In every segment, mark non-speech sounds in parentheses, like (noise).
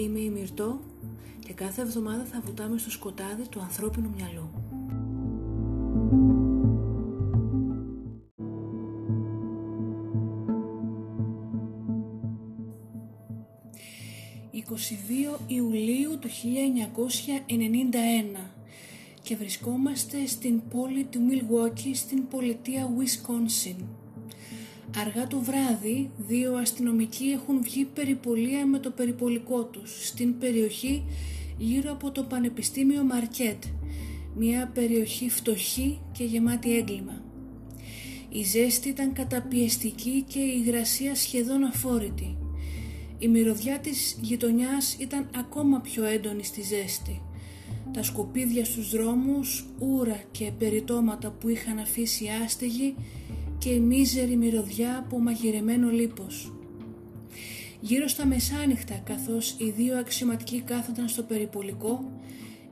Είμαι η Μυρτώ και κάθε εβδομάδα θα βουτάμε στο σκοτάδι του ανθρώπινου μυαλού. «22 Ιουλίου του 1991 και βρισκόμαστε στην πόλη του Μιλγουόκι στην πολιτεία Wisconsin. Αργά το βράδυ, δύο αστυνομικοί έχουν βγει περιπολία με το περιπολικό τους στην περιοχή γύρω από το Πανεπιστήμιο Μαρκέτ, μια περιοχή φτωχή και γεμάτη έγκλημα. Η ζέστη ήταν καταπιεστική και η υγρασία σχεδόν αφόρητη. Η μυρωδιά της γειτονιάς ήταν ακόμα πιο έντονη στη ζέστη. Τα σκουπίδια στους δρόμους, ούρα και περιτώματα που είχαν αφήσει άστεγοι και η μίζερη μυρωδιά από μαγειρεμένο λίπος. Γύρω στα μεσάνυχτα, καθώς οι δύο αξιωματικοί κάθονταν στο περιπολικό,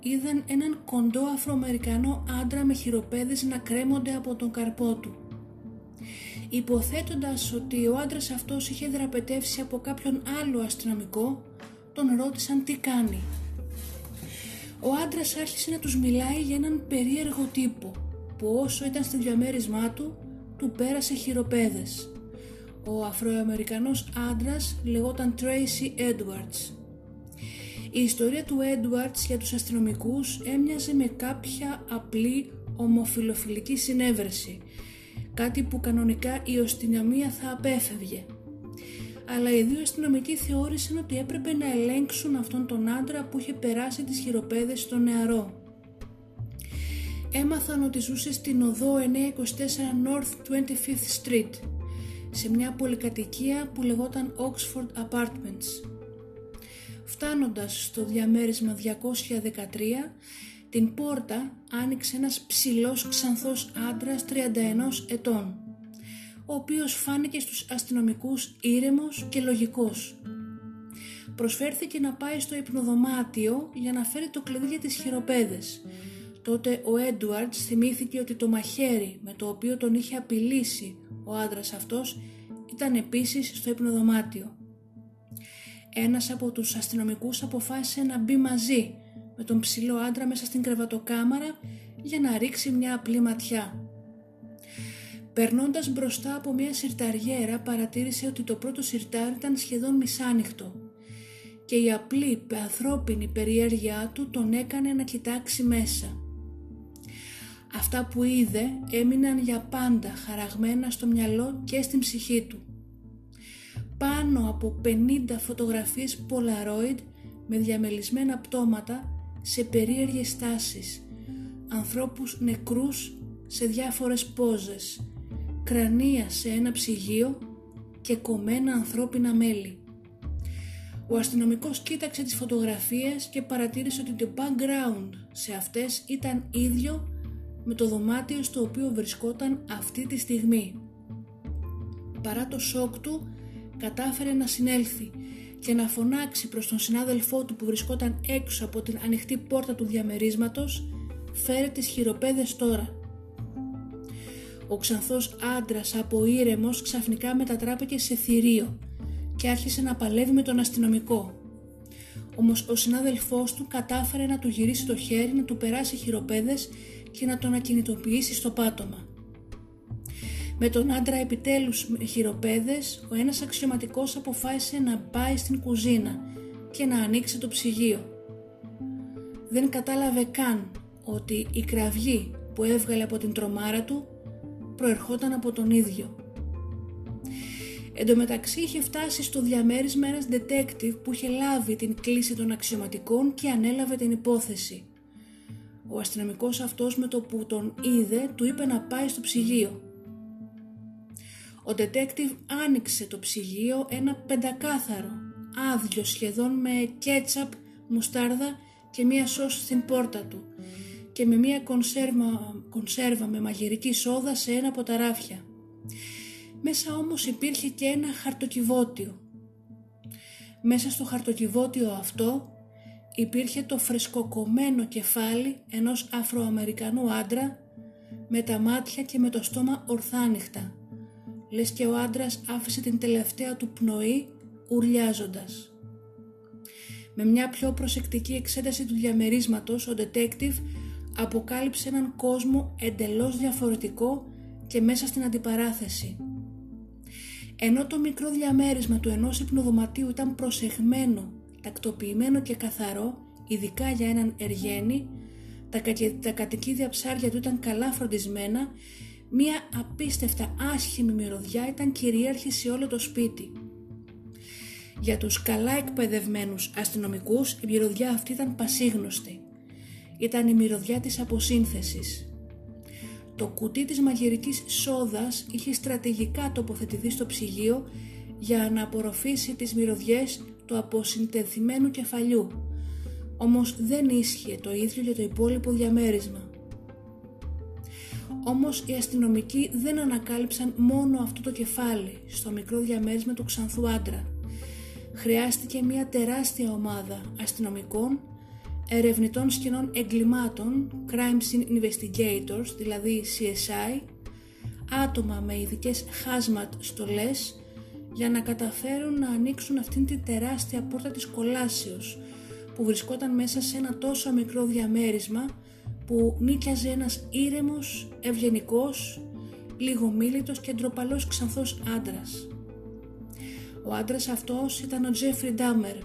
είδαν έναν κοντό Αφροαμερικανό άντρα με χειροπέδες να κρέμονται από τον καρπό του. Υποθέτοντας ότι ο άντρας αυτός είχε δραπετεύσει από κάποιον άλλο αστυνομικό, τον ρώτησαν τι κάνει. Ο άντρας άρχισε να τους μιλάει για έναν περίεργο τύπο, που όσο ήταν στο διαμέρισμά του, του πέρασε χειροπέδες. Ο Αφροαμερικανός άντρας λεγόταν Tracy Edwards. Η ιστορία του Edwards για τους αστυνομικούς έμοιαζε με κάποια απλή ομοφιλοφιλική συνέβρεση, κάτι που κανονικά η οστιναμία θα απέφευγε. Αλλά οι δύο αστυνομικοί θεώρησαν ότι έπρεπε να ελέγξουν αυτόν τον άντρα που είχε περάσει τις χειροπέδες στο νεαρό έμαθαν ότι ζούσε στην οδό 924 North 25th Street, σε μια πολυκατοικία που λεγόταν Oxford Apartments. Φτάνοντας στο διαμέρισμα 213, την πόρτα άνοιξε ένας ψηλός ξανθός άντρας 31 ετών, ο οποίος φάνηκε στους αστυνομικούς ήρεμος και λογικός. Προσφέρθηκε να πάει στο υπνοδωμάτιο για να φέρει το κλειδί για τις χειροπέδες, Τότε ο Έντουαρτς θυμήθηκε ότι το μαχαίρι με το οποίο τον είχε απειλήσει ο άντρας αυτός ήταν επίσης στο υπνοδωμάτιο. Ένας από τους αστυνομικούς αποφάσισε να μπει μαζί με τον ψηλό άντρα μέσα στην κρεβατοκάμαρα για να ρίξει μια απλή ματιά. Περνώντας μπροστά από μια σιρταριέρα παρατήρησε ότι το πρώτο σιρτάρι ήταν σχεδόν μισάνοιχτο και η απλή ανθρώπινη περιέργειά του τον έκανε να κοιτάξει μέσα. Αυτά που είδε έμειναν για πάντα χαραγμένα στο μυαλό και στην ψυχή του. Πάνω από 50 φωτογραφίες Polaroid με διαμελισμένα πτώματα σε περίεργες στάσεις, ανθρώπους νεκρούς σε διάφορες πόζες, κρανία σε ένα ψυγείο και κομμένα ανθρώπινα μέλη. Ο αστυνομικός κοίταξε τις φωτογραφίες και παρατήρησε ότι το background σε αυτές ήταν ίδιο με το δωμάτιο στο οποίο βρισκόταν αυτή τη στιγμή. Παρά το σοκ του, κατάφερε να συνέλθει και να φωνάξει προς τον συνάδελφό του που βρισκόταν έξω από την ανοιχτή πόρτα του διαμερίσματος «Φέρε τις χειροπέδες τώρα». Ο ξανθός άντρας από ήρεμος ξαφνικά μετατράπηκε σε θηρίο και άρχισε να παλεύει με τον αστυνομικό. Όμως ο συνάδελφός του κατάφερε να του γυρίσει το χέρι, να του περάσει χειροπέδες και να τον ακινητοποιήσει στο πάτωμα. Με τον άντρα επιτέλους με χειροπέδες, ο ένας αξιωματικός αποφάσισε να πάει στην κουζίνα και να ανοίξει το ψυγείο. Δεν κατάλαβε καν ότι η κραυγή που έβγαλε από την τρομάρα του προερχόταν από τον ίδιο. Εν τω μεταξύ είχε φτάσει στο διαμέρισμα ένας detective που είχε λάβει την κλίση των αξιωματικών και ανέλαβε την υπόθεση. Ο αστυνομικός αυτός με το που τον είδε του είπε να πάει στο ψυγείο. Ο detective άνοιξε το ψυγείο ένα πεντακάθαρο, άδειο σχεδόν με κέτσαπ μουστάρδα και μία σως στην πόρτα του και με μία κονσέρβα, κονσέρβα με μαγειρική σόδα σε ένα από τα ράφια. Μέσα όμως υπήρχε και ένα χαρτοκιβώτιο. Μέσα στο χαρτοκιβώτιο αυτό υπήρχε το φρεσκοκομμένο κεφάλι ενός Αφροαμερικανού άντρα με τα μάτια και με το στόμα ορθάνυχτα, λες και ο άντρας άφησε την τελευταία του πνοή ουρλιάζοντας. Με μια πιο προσεκτική εξέταση του διαμερίσματος, ο detective αποκάλυψε έναν κόσμο εντελώς διαφορετικό και μέσα στην αντιπαράθεση. Ενώ το μικρό διαμέρισμα του ενός υπνοδωματίου ήταν προσεχμένο, τακτοποιημένο και καθαρό, ειδικά για έναν εργένη, τα, τα κατοικίδια ψάρια του ήταν καλά φροντισμένα, μία απίστευτα άσχημη μυρωδιά ήταν κυρίαρχη σε όλο το σπίτι. Για τους καλά εκπαιδευμένους αστυνομικούς η μυρωδιά αυτή ήταν πασίγνωστη. Ήταν η μυρωδιά της αποσύνθεσης. Το κουτί της μαγειρικής σόδας είχε στρατηγικά τοποθετηθεί στο ψυγείο για να απορροφήσει τις μυρωδιές του αποσυντεθειμένου κεφαλιού. Όμως δεν ίσχυε το ίδιο για το υπόλοιπο διαμέρισμα. Όμως οι αστυνομικοί δεν ανακάλυψαν μόνο αυτό το κεφάλι στο μικρό διαμέρισμα του ξανθού άντρα. Χρειάστηκε μια τεράστια ομάδα αστυνομικών ερευνητών σκηνών εγκλημάτων, crime scene investigators, δηλαδή CSI, άτομα με ειδικές hazmat στολές για να καταφέρουν να ανοίξουν αυτήν την τεράστια πόρτα της κολάσεως που βρισκόταν μέσα σε ένα τόσο μικρό διαμέρισμα που νίκιαζε ένας ήρεμος, ευγενικός, λιγομίλητος και ντροπαλός ξανθός άντρας. Ο άντρας αυτός ήταν ο Τζέφρι Ντάμερ,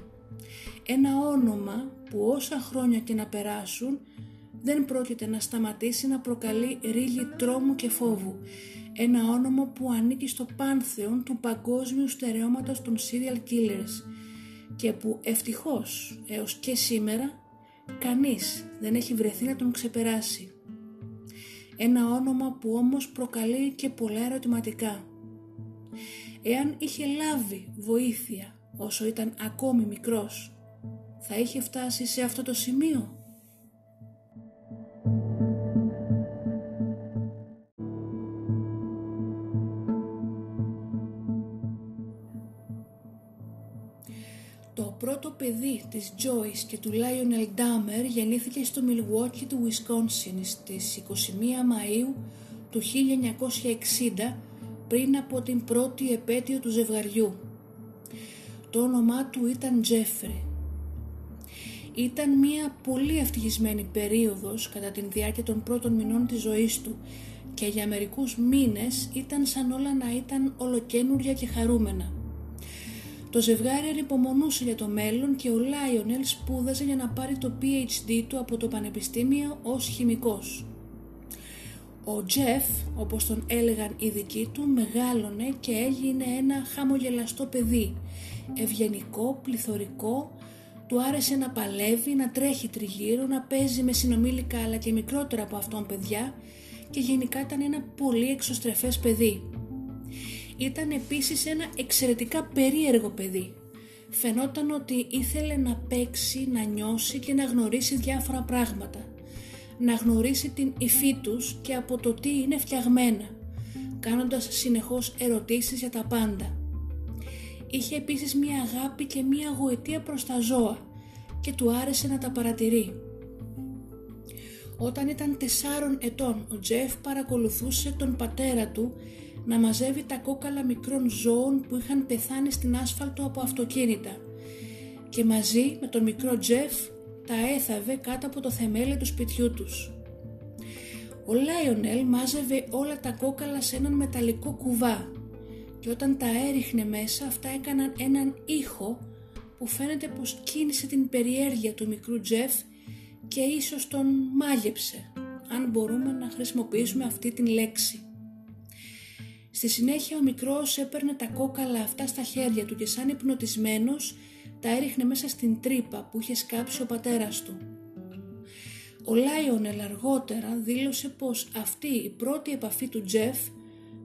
ένα όνομα που όσα χρόνια και να περάσουν δεν πρόκειται να σταματήσει να προκαλεί ρίγη τρόμου και φόβου. Ένα όνομα που ανήκει στο πάνθεον του παγκόσμιου στερεώματος των serial killers και που ευτυχώς έως και σήμερα κανείς δεν έχει βρεθεί να τον ξεπεράσει. Ένα όνομα που όμως προκαλεί και πολλά ερωτηματικά. Εάν είχε λάβει βοήθεια όσο ήταν ακόμη μικρός θα είχε φτάσει σε αυτό το σημείο; Πρώτο παιδί της Joyce και του Lionel Dahmer γεννήθηκε στο Milwaukee του Wisconsin στις 21 Μαΐου του 1960 πριν από την πρώτη επέτειο του ζευγαριού. Το όνομά του ήταν Jeffrey ήταν μια πολύ ευτυχισμένη περίοδος κατά την διάρκεια των πρώτων μηνών της ζωής του και για μερικούς μήνες ήταν σαν όλα να ήταν ολοκένουργια και χαρούμενα. Το ζευγάρι ανυπομονούσε για το μέλλον και ο Λάιονελ σπούδαζε για να πάρει το PhD του από το Πανεπιστήμιο ως χημικός. Ο Τζεφ, όπως τον έλεγαν οι δικοί του, μεγάλωνε και έγινε ένα χαμογελαστό παιδί, ευγενικό, πληθωρικό, του άρεσε να παλεύει, να τρέχει τριγύρω, να παίζει με συνομήλικα αλλά και μικρότερα από αυτόν παιδιά και γενικά ήταν ένα πολύ εξωστρεφές παιδί. Ήταν επίσης ένα εξαιρετικά περίεργο παιδί. Φαινόταν ότι ήθελε να παίξει, να νιώσει και να γνωρίσει διάφορα πράγματα. Να γνωρίσει την υφή τους και από το τι είναι φτιαγμένα, κάνοντας συνεχώς ερωτήσεις για τα πάντα. Είχε επίσης μία αγάπη και μία γοητεία προς τα ζώα και του άρεσε να τα παρατηρεί. Όταν ήταν τεσσάρων ετών, ο Τζεφ παρακολουθούσε τον πατέρα του να μαζεύει τα κόκαλα μικρών ζώων που είχαν πεθάνει στην άσφαλτο από αυτοκίνητα και μαζί με τον μικρό Τζεφ τα έθαβε κάτω από το θεμέλιο του σπιτιού τους. Ο Λάιονελ μάζευε όλα τα κόκαλα σε έναν μεταλλικό κουβά και όταν τα έριχνε μέσα αυτά έκαναν έναν ήχο που φαίνεται πως κίνησε την περιέργεια του μικρού Τζεφ και ίσως τον μάγεψε, αν μπορούμε να χρησιμοποιήσουμε αυτή την λέξη. Στη συνέχεια ο μικρός έπαιρνε τα κόκαλα αυτά στα χέρια του και σαν υπνοτισμένος τα έριχνε μέσα στην τρύπα που είχε σκάψει ο πατέρας του. Ο Λάιονελ αργότερα δήλωσε πως αυτή η πρώτη επαφή του Τζεφ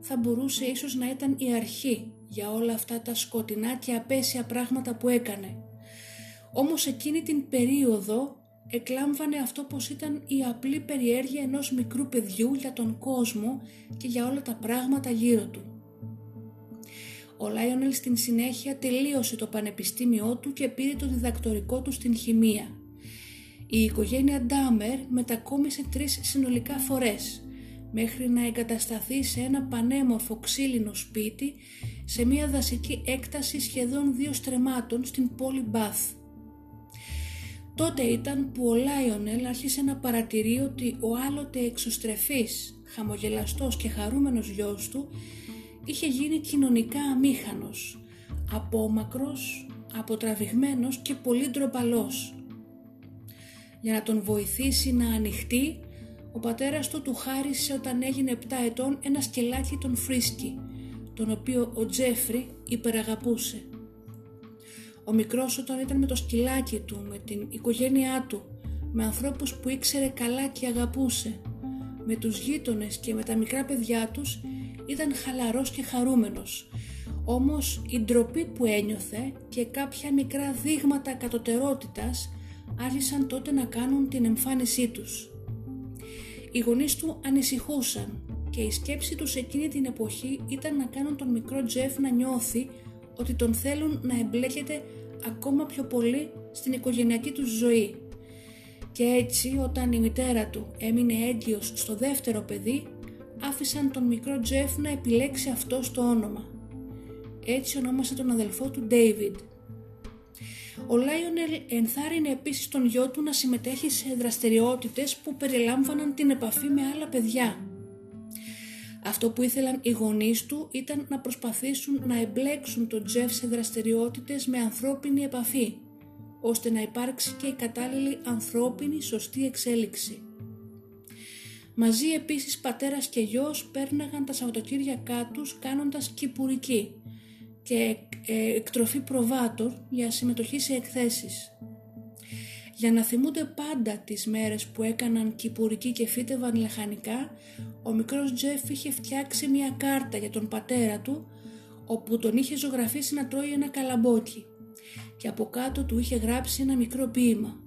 θα μπορούσε ίσως να ήταν η αρχή για όλα αυτά τα σκοτεινά και απέσια πράγματα που έκανε. Όμως εκείνη την περίοδο εκλάμβανε αυτό πως ήταν η απλή περιέργεια ενός μικρού παιδιού για τον κόσμο και για όλα τα πράγματα γύρω του. Ο Λάιονελ στην συνέχεια τελείωσε το πανεπιστήμιό του και πήρε το διδακτορικό του στην χημεία. Η οικογένεια Ντάμερ μετακόμισε τρεις συνολικά φορές μέχρι να εγκατασταθεί σε ένα πανέμορφο ξύλινο σπίτι σε μια δασική έκταση σχεδόν δύο στρεμμάτων στην πόλη Μπαθ. Τότε ήταν που ο Λάιονελ άρχισε να παρατηρεί ότι ο άλλοτε εξωστρεφής, χαμογελαστός και χαρούμενος γιος του είχε γίνει κοινωνικά αμήχανος, απόμακρος, αποτραβηγμένος και πολύ ντροπαλός. Για να τον βοηθήσει να ανοιχτεί, ο πατέρας του του χάρισε όταν έγινε 7 ετών ένα σκελάκι τον Φρίσκι, τον οποίο ο Τζέφρι υπεραγαπούσε. Ο μικρός όταν ήταν με το σκυλάκι του, με την οικογένειά του, με ανθρώπους που ήξερε καλά και αγαπούσε, με τους γείτονες και με τα μικρά παιδιά τους, ήταν χαλαρός και χαρούμενος. Όμως η ντροπή που ένιωθε και κάποια μικρά δείγματα κατωτερότητας άρχισαν τότε να κάνουν την εμφάνισή τους. Οι γονείς του ανησυχούσαν και η σκέψη τους εκείνη την εποχή ήταν να κάνουν τον μικρό Τζεφ να νιώθει ότι τον θέλουν να εμπλέκεται ακόμα πιο πολύ στην οικογενειακή τους ζωή. Και έτσι όταν η μητέρα του έμεινε έγκυος στο δεύτερο παιδί, άφησαν τον μικρό Τζεφ να επιλέξει αυτό το όνομα. Έτσι ονόμασε τον αδελφό του David. Ο Λάιονελ ενθάρρυνε επίσης τον γιο του να συμμετέχει σε δραστηριότητες που περιλάμβαναν την επαφή με άλλα παιδιά. Αυτό που ήθελαν οι γονείς του ήταν να προσπαθήσουν να εμπλέξουν τον Τζεφ σε δραστηριότητες με ανθρώπινη επαφή, ώστε να υπάρξει και η κατάλληλη ανθρώπινη σωστή εξέλιξη. Μαζί επίσης πατέρας και γιος πέρναγαν τα Σαββατοκύριακά τους κάνοντας κυπουρική και ε, εκτροφή προβάτων για συμμετοχή σε εκθέσεις. Για να θυμούνται πάντα τις μέρες που έκαναν κυπουρική και φύτευαν λαχανικά, ο μικρός Τζεφ είχε φτιάξει μια κάρτα για τον πατέρα του, όπου τον είχε ζωγραφίσει να τρώει ένα καλαμπόκι και από κάτω του είχε γράψει ένα μικρό ποίημα.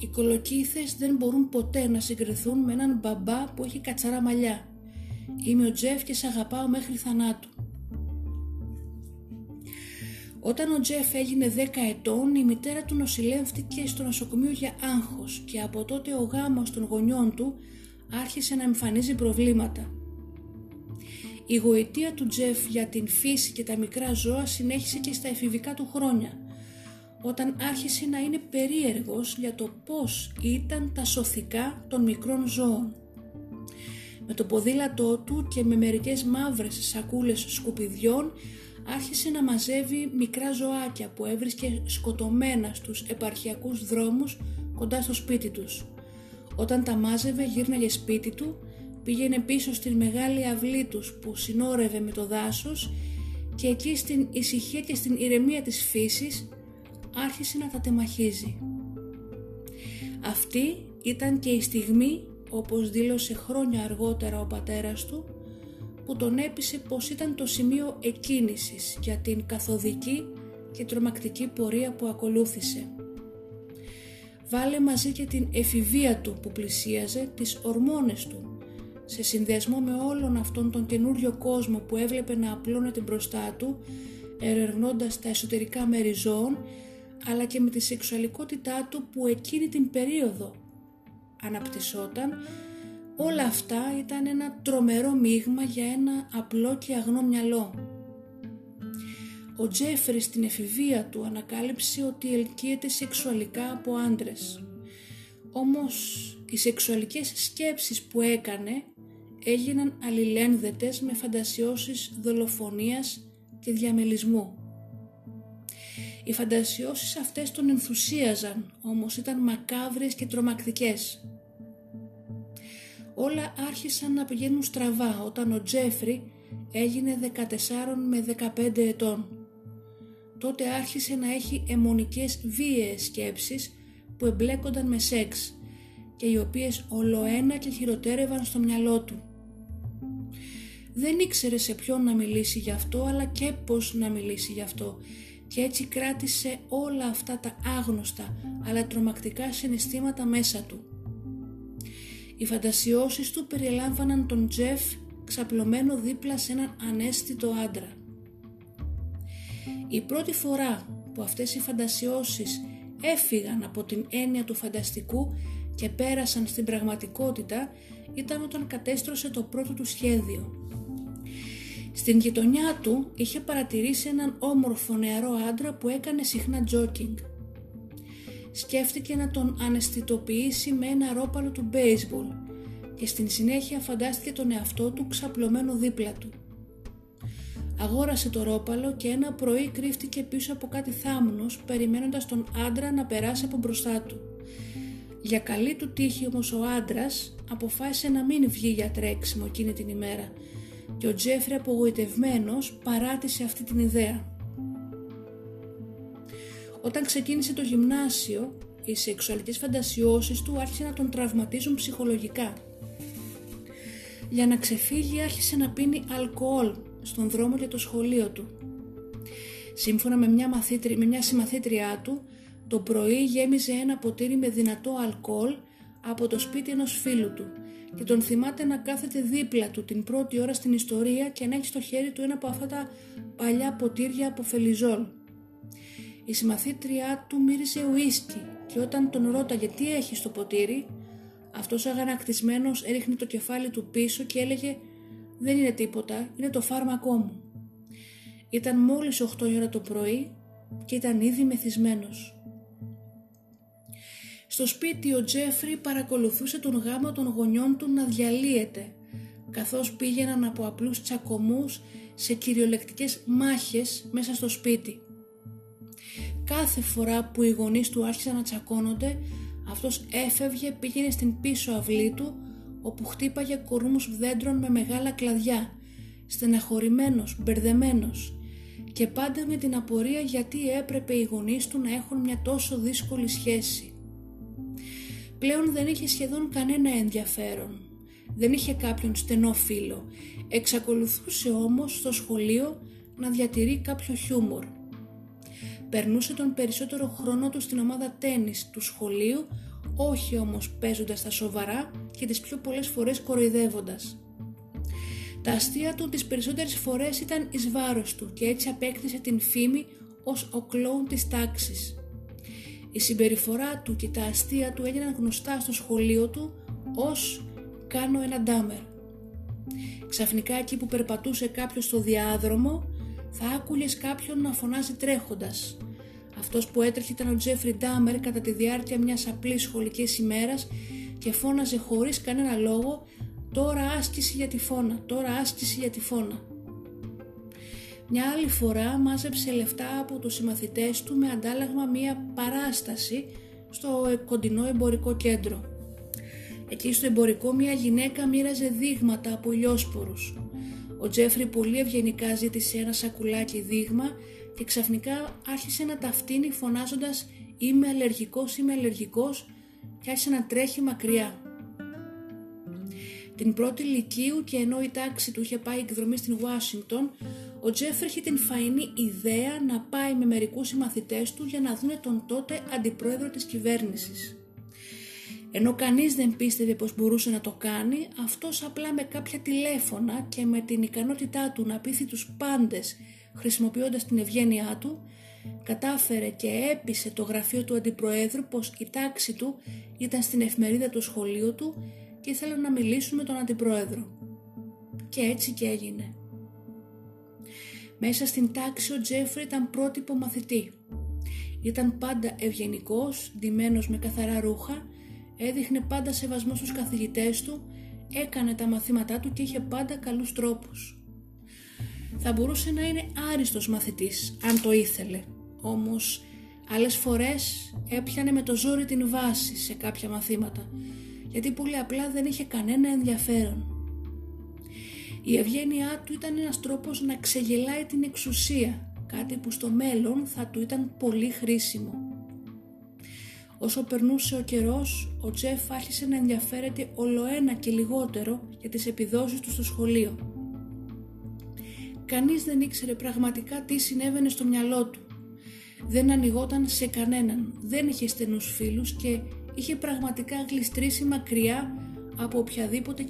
Οι κολοκύθες δεν μπορούν ποτέ να συγκριθούν με έναν μπαμπά που έχει κατσαρά μαλλιά. Είμαι ο Τζεφ και σε αγαπάω μέχρι θανάτου. Όταν ο Τζεφ έγινε 10 ετών, η μητέρα του νοσηλεύτηκε στο νοσοκομείο για άγχος και από τότε ο γάμος των γονιών του άρχισε να εμφανίζει προβλήματα. Η γοητεία του Τζεφ για την φύση και τα μικρά ζώα συνέχισε και στα εφηβικά του χρόνια, όταν άρχισε να είναι περίεργος για το πώς ήταν τα σωθικά των μικρών ζώων. Με το ποδήλατό του και με μερικές μαύρες σακούλες σκουπιδιών άρχισε να μαζεύει μικρά ζωάκια που έβρισκε σκοτωμένα στους επαρχιακούς δρόμους κοντά στο σπίτι τους. Όταν τα μάζευε γύρναγε σπίτι του, πήγαινε πίσω στην μεγάλη αυλή τους που συνόρευε με το δάσος και εκεί στην ησυχία και στην ηρεμία της φύσης άρχισε να τα τεμαχίζει. Αυτή ήταν και η στιγμή, όπως δήλωσε χρόνια αργότερα ο πατέρας του, που τον έπεισε πως ήταν το σημείο εκκίνησης για την καθοδική και τρομακτική πορεία που ακολούθησε. Βάλε μαζί και την εφηβεία του που πλησίαζε τις ορμόνες του, σε συνδυασμό με όλον αυτόν τον καινούριο κόσμο που έβλεπε να απλώνεται μπροστά του, ερευνώντας τα εσωτερικά μέρη ζώων, αλλά και με τη σεξουαλικότητά του που εκείνη την περίοδο αναπτυσσόταν Όλα αυτά ήταν ένα τρομερό μείγμα για ένα απλό και αγνό μυαλό. Ο Τζέφρι στην εφηβεία του ανακάλυψε ότι ελκύεται σεξουαλικά από άντρες. Όμως οι σεξουαλικές σκέψεις που έκανε έγιναν αλληλένδετες με φαντασιώσεις δολοφονίας και διαμελισμού. Οι φαντασιώσεις αυτές τον ενθουσίαζαν, όμως ήταν μακάβρες και τρομακτικές όλα άρχισαν να πηγαίνουν στραβά όταν ο Τζέφρι έγινε 14 με 15 ετών. Τότε άρχισε να έχει αιμονικές βίαιες σκέψεις που εμπλέκονταν με σεξ και οι οποίες ολοένα και χειροτέρευαν στο μυαλό του. Δεν ήξερε σε ποιον να μιλήσει γι' αυτό αλλά και πώς να μιλήσει γι' αυτό και έτσι κράτησε όλα αυτά τα άγνωστα αλλά τρομακτικά συναισθήματα μέσα του. Οι φαντασιώσεις του περιλάμβαναν τον Τζεφ ξαπλωμένο δίπλα σε έναν ανέστητο άντρα. Η πρώτη φορά που αυτές οι φαντασιώσεις έφυγαν από την έννοια του φανταστικού και πέρασαν στην πραγματικότητα ήταν όταν κατέστρωσε το πρώτο του σχέδιο. Στην γειτονιά του είχε παρατηρήσει έναν όμορφο νεαρό άντρα που έκανε συχνά τζόκινγκ. Σκέφτηκε να τον αναισθητοποιήσει με ένα ρόπαλο του μπέισμπολ και στην συνέχεια φαντάστηκε τον εαυτό του ξαπλωμένο δίπλα του. Αγόρασε το ρόπαλο και ένα πρωί κρύφτηκε πίσω από κάτι θάμνους περιμένοντας τον άντρα να περάσει από μπροστά του. Για καλή του τύχη όμως ο άντρας αποφάσισε να μην βγει για τρέξιμο εκείνη την ημέρα και ο Τζέφρι απογοητευμένος παράτησε αυτή την ιδέα. Όταν ξεκίνησε το γυμνάσιο, οι σεξουαλικές φαντασιώσεις του άρχισαν να τον τραυματίζουν ψυχολογικά. Για να ξεφύγει άρχισε να πίνει αλκοόλ στον δρόμο για το σχολείο του. Σύμφωνα με μια, μαθήτρια, με μια συμμαθήτριά του, το πρωί γέμιζε ένα ποτήρι με δυνατό αλκοόλ από το σπίτι ενός φίλου του και τον θυμάται να κάθεται δίπλα του την πρώτη ώρα στην ιστορία και να έχει στο χέρι του ένα από αυτά τα παλιά ποτήρια από φελιζόλ. Η συμμαθήτριά του μύριζε ουίσκι και όταν τον ρώταγε τι έχει στο ποτήρι, αυτός αγανακτισμένος έριχνε το κεφάλι του πίσω και έλεγε «Δεν είναι τίποτα, είναι το φάρμακό μου». Ήταν μόλις 8 ώρα το πρωί και ήταν ήδη μεθυσμένος. Στο σπίτι ο Τζέφρι παρακολουθούσε τον γάμο των γονιών του να διαλύεται, καθώς πήγαιναν από απλούς τσακωμούς σε κυριολεκτικές μάχες μέσα στο σπίτι. Κάθε φορά που οι γονείς του άρχισαν να τσακώνονται, αυτός έφευγε, πήγαινε στην πίσω αυλή του, όπου χτύπαγε κορμούς δέντρων με μεγάλα κλαδιά, στεναχωρημένος, μπερδεμένος και πάντα με την απορία γιατί έπρεπε οι γονείς του να έχουν μια τόσο δύσκολη σχέση. Πλέον δεν είχε σχεδόν κανένα ενδιαφέρον. Δεν είχε κάποιον στενό φίλο. Εξακολουθούσε όμως στο σχολείο να διατηρεί κάποιο χιούμορ. Περνούσε τον περισσότερο χρόνο του στην ομάδα τένις του σχολείου, όχι όμως παίζοντας τα σοβαρά και τις πιο πολλές φορές κοροϊδεύοντας. Τα αστεία του τις περισσότερες φορές ήταν εις βάρος του και έτσι απέκτησε την φήμη ως ο κλόουν της τάξης. Η συμπεριφορά του και τα αστεία του έγιναν γνωστά στο σχολείο του ως «κάνω ένα ντάμερ». Ξαφνικά εκεί που περπατούσε κάποιος στο διάδρομο θα άκουλες κάποιον να φωνάζει τρέχοντας. Αυτός που έτρεχε ήταν ο Τζέφρι Ντάμερ κατά τη διάρκεια μιας απλής σχολικής ημέρας και φώναζε χωρίς κανένα λόγο «τώρα άσκηση για τη φώνα, τώρα άσκηση για τη φώνα». Μια άλλη φορά μάζεψε λεφτά από τους συμμαθητές του με αντάλλαγμα μια παράσταση στο κοντινό εμπορικό κέντρο. Εκεί στο εμπορικό μια γυναίκα μοίραζε δείγματα από ηλιόσπορους. Ο Τζέφρι πολύ ευγενικά ζήτησε ένα σακουλάκι δείγμα και ξαφνικά άρχισε να ταυτίνει φωνάζοντας «Είμαι αλλεργικός, είμαι αλλεργικός» και άρχισε να τρέχει μακριά. Την πρώτη λυκείου και ενώ η τάξη του είχε πάει εκδρομή στην Ουάσιγκτον, ο Τζέφρι είχε την φαϊνή ιδέα να πάει με μερικούς συμμαθητές του για να δούνε τον τότε αντιπρόεδρο της κυβέρνησης. Ενώ κανείς δεν πίστευε πως μπορούσε να το κάνει, αυτός απλά με κάποια τηλέφωνα και με την ικανότητά του να πείθει τους πάντες χρησιμοποιώντας την ευγένειά του, κατάφερε και έπεισε το γραφείο του αντιπροέδρου πως η τάξη του ήταν στην εφημερίδα του σχολείου του και ήθελε να μιλήσουν με τον αντιπρόεδρο. Και έτσι και έγινε. Μέσα στην τάξη ο Τζέφρι ήταν πρότυπο μαθητή. Ήταν πάντα ευγενικός, ντυμένος με καθαρά ρούχα, έδειχνε πάντα σεβασμό στους καθηγητές του, έκανε τα μαθήματά του και είχε πάντα καλούς τρόπους. Θα μπορούσε να είναι άριστος μαθητής, αν το ήθελε, όμως άλλες φορές έπιανε με το ζόρι την βάση σε κάποια μαθήματα, γιατί πολύ απλά δεν είχε κανένα ενδιαφέρον. Η ευγένειά του ήταν ένας τρόπος να ξεγελάει την εξουσία, κάτι που στο μέλλον θα του ήταν πολύ χρήσιμο. Όσο περνούσε ο καιρός, ο Τζεφ άρχισε να ενδιαφέρεται ολοένα και λιγότερο για τις επιδόσεις του στο σχολείο. Κανείς δεν ήξερε πραγματικά τι συνέβαινε στο μυαλό του. Δεν ανοιγόταν σε κανέναν, δεν είχε στενούς φίλους και είχε πραγματικά γλιστρήσει μακριά από οποιαδήποτε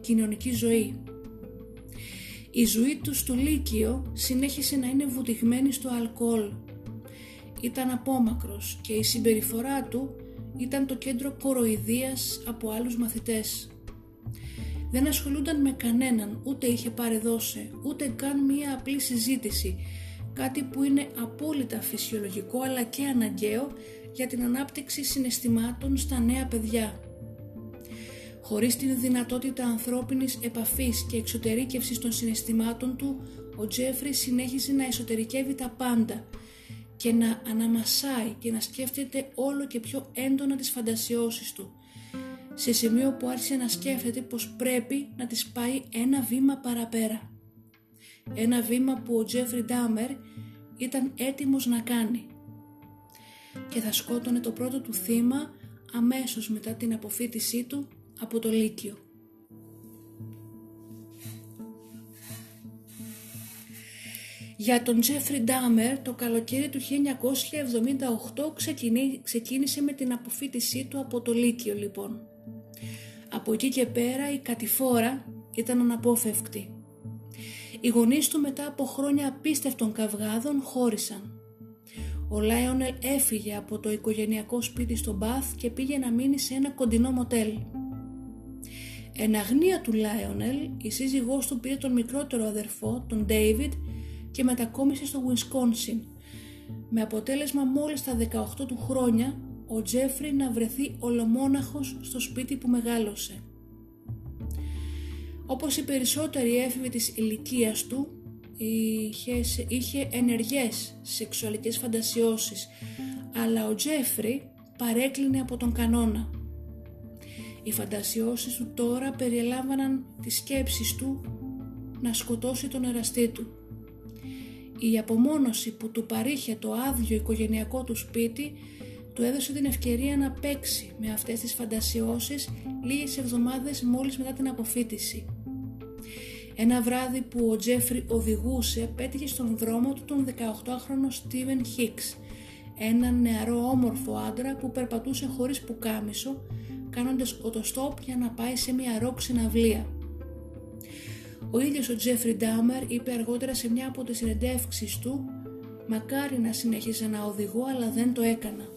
κοινωνική ζωή. Η ζωή του στο Λύκειο συνέχισε να είναι βουτυγμένη στο αλκοόλ. Ήταν απόμακρος και η συμπεριφορά του ήταν το κέντρο κοροϊδίας από άλλους μαθητές. Δεν ασχολούνταν με κανέναν, ούτε είχε παρεδώσει, ούτε καν μία απλή συζήτηση, κάτι που είναι απόλυτα φυσιολογικό αλλά και αναγκαίο για την ανάπτυξη συναισθημάτων στα νέα παιδιά. Χωρίς την δυνατότητα ανθρώπινης επαφής και εξωτερήκευσης των συναισθημάτων του, ο Τζέφρι συνέχιζε να εσωτερικεύει τα πάντα και να αναμασάει και να σκέφτεται όλο και πιο έντονα τις φαντασιώσεις του, σε σημείο που άρχισε να σκέφτεται πως πρέπει να τις πάει ένα βήμα παραπέρα. Ένα βήμα που ο Τζέφρι Ντάμερ ήταν έτοιμος να κάνει. Και θα σκότωνε το πρώτο του θύμα αμέσως μετά την αποφύτισή του από το Λύκειο. Για τον Τζέφρι Ντάμερ το καλοκαίρι του 1978 ξεκίνησε με την αποφοίτησή του από το Λύκειο λοιπόν. Από εκεί και πέρα η κατηφόρα ήταν αναπόφευκτη. Οι γονείς του μετά από χρόνια απίστευτων καυγάδων χώρισαν. Ο Λάιονελ έφυγε από το οικογενειακό σπίτι στο Μπαθ και πήγε να μείνει σε ένα κοντινό μοτέλ. Εν αγνοία του Λάιονελ, η σύζυγός του πήρε τον μικρότερο αδερφό, τον Ντέιβιντ, και μετακόμισε στο Wisconsin, με αποτέλεσμα μόλις τα 18 του χρόνια ο Τζέφρι να βρεθεί ολομόναχος στο σπίτι που μεγάλωσε. Όπως οι περισσότεροι έφηβοι της ηλικίας του, είχες, είχε ενεργές σεξουαλικές φαντασιώσεις, αλλά ο Τζέφρι παρέκλεινε από τον κανόνα. Οι φαντασιώσεις του τώρα περιελάμβαναν τις σκέψεις του να σκοτώσει τον εραστή του. Η απομόνωση που του παρήχε το άδειο οικογενειακό του σπίτι του έδωσε την ευκαιρία να παίξει με αυτές τις φαντασιώσεις λίγες εβδομάδες μόλις μετά την αποφύτιση. Ένα βράδυ που ο Τζέφρι οδηγούσε πέτυχε στον δρόμο του τον 18χρονο Στίβεν Χίξ, έναν νεαρό όμορφο άντρα που περπατούσε χωρίς πουκάμισο κάνοντας οτοστόπ για να πάει σε μια ροκ συναυλία. Ο ίδιος ο Τζέφρι Ντάμερ είπε αργότερα σε μια από τις συνεντεύξεις του «Μακάρι να συνέχιζα να οδηγώ αλλά δεν το έκανα».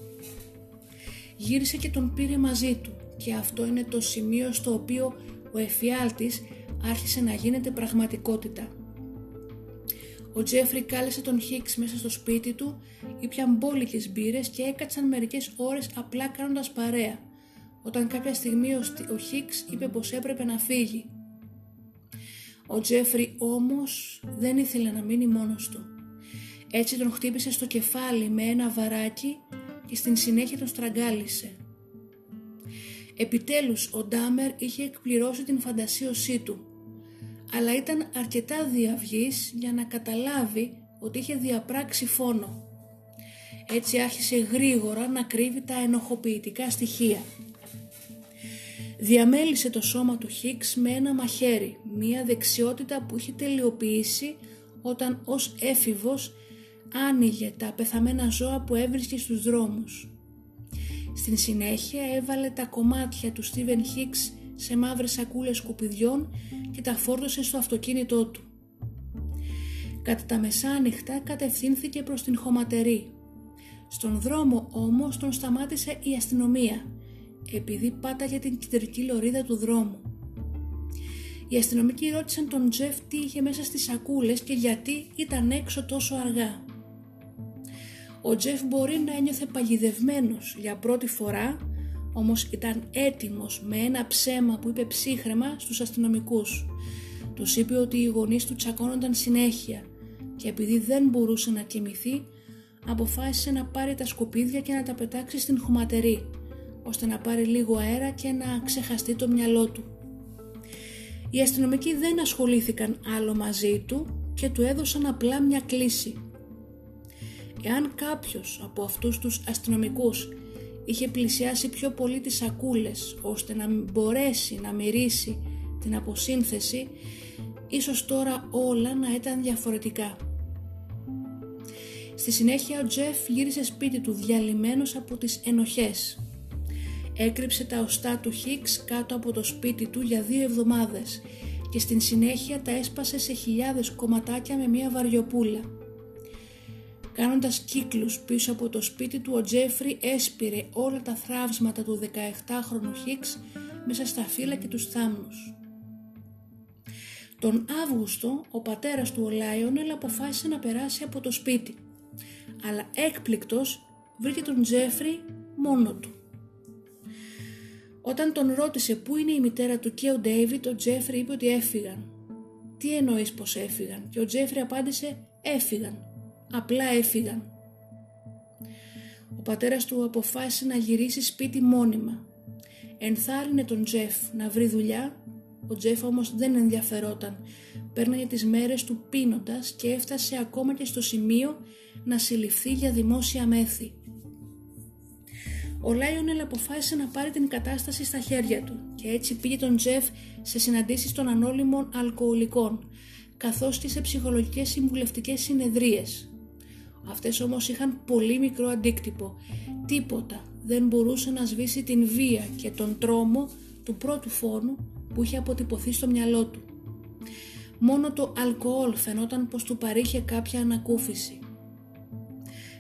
Γύρισε και τον πήρε μαζί του και αυτό είναι το σημείο στο οποίο ο εφιάλτης άρχισε να γίνεται πραγματικότητα. Ο Τζέφρι κάλεσε τον Χίξ μέσα στο σπίτι του, ήπιαν μπόλικες μπύρες και έκατσαν μερικές ώρες απλά κάνοντας παρέα, όταν κάποια στιγμή ο Χίξ είπε πως έπρεπε να φύγει. Ο Τζέφρι όμως δεν ήθελε να μείνει μόνος του. Έτσι τον χτύπησε στο κεφάλι με ένα βαράκι και στην συνέχεια τον στραγγάλισε. Επιτέλους ο Ντάμερ είχε εκπληρώσει την φαντασίωσή του, αλλά ήταν αρκετά διαυγής για να καταλάβει ότι είχε διαπράξει φόνο. Έτσι άρχισε γρήγορα να κρύβει τα ενοχοποιητικά στοιχεία. Διαμέλισε το σώμα του Χίξ με ένα μαχαίρι, μία δεξιότητα που είχε τελειοποιήσει όταν ως έφηβος άνοιγε τα πεθαμένα ζώα που έβρισκε στους δρόμους. Στην συνέχεια έβαλε τα κομμάτια του Στίβεν Χίξ σε μαύρες σακούλες σκουπιδιών και τα φόρτωσε στο αυτοκίνητό του. Κατά τα μεσάνυχτα κατευθύνθηκε προς την χωματερή. Στον δρόμο όμως τον σταμάτησε η αστυνομία επειδή πάταγε την κεντρική λωρίδα του δρόμου. Οι αστυνομικοί ρώτησαν τον Τζεφ τι είχε μέσα στις σακούλες και γιατί ήταν έξω τόσο αργά. Ο Τζεφ μπορεί να ένιωθε παγιδευμένος για πρώτη φορά, όμως ήταν έτοιμος με ένα ψέμα που είπε ψύχρεμα στους αστυνομικούς. Τους είπε ότι οι γονείς του τσακώνονταν συνέχεια και επειδή δεν μπορούσε να κοιμηθεί, αποφάσισε να πάρει τα σκουπίδια και να τα πετάξει στην χωματερή ώστε να πάρει λίγο αέρα και να ξεχαστεί το μυαλό του. Οι αστυνομικοί δεν ασχολήθηκαν άλλο μαζί του και του έδωσαν απλά μια κλίση. Εάν κάποιος από αυτούς τους αστυνομικούς είχε πλησιάσει πιο πολύ τις σακούλες ώστε να μπορέσει να μυρίσει την αποσύνθεση, ίσως τώρα όλα να ήταν διαφορετικά. Στη συνέχεια ο Τζεφ γύρισε σπίτι του διαλυμένος από τις ενοχές. Έκρυψε τα οστά του Χίξ κάτω από το σπίτι του για δύο εβδομάδες και στην συνέχεια τα έσπασε σε χιλιάδες κομματάκια με μια βαριοπούλα. Κάνοντας κύκλους πίσω από το σπίτι του, ο Τζέφρι έσπηρε όλα τα θράψματα του 17χρονου Χίξ μέσα στα φύλλα και τους θάμνους. Τον Αύγουστο, ο πατέρας του ο Λάιονελ αποφάσισε να περάσει από το σπίτι, αλλά έκπληκτος βρήκε τον Τζέφρι μόνο του. Όταν τον ρώτησε πού είναι η μητέρα του και ο Ντέιβιντ, ο Τζέφρι είπε ότι έφυγαν. Τι εννοείς πως έφυγαν; Και ο Τζέφρι απάντησε έφυγαν, απλά έφυγαν. Ο πατέρας του αποφάσισε να γυρίσει σπίτι μόνιμα. Ενθάρρυνε τον Τζεφ να βρει δουλειά, ο Τζεφ όμως δεν ενδιαφερόταν. Παίρναγε τις μέρες του πίνοντας και έφτασε ακόμα και στο σημείο να συλληφθεί για δημόσια μέθη ο Λάιονελ αποφάσισε να πάρει την κατάσταση στα χέρια του και έτσι πήγε τον Τζεφ σε συναντήσεις των ανώλημων αλκοολικών καθώς και σε ψυχολογικές συμβουλευτικές συνεδρίες. Αυτές όμως είχαν πολύ μικρό αντίκτυπο. Τίποτα δεν μπορούσε να σβήσει την βία και τον τρόμο του πρώτου φόνου που είχε αποτυπωθεί στο μυαλό του. Μόνο το αλκοόλ φαινόταν πως του παρήχε κάποια ανακούφιση.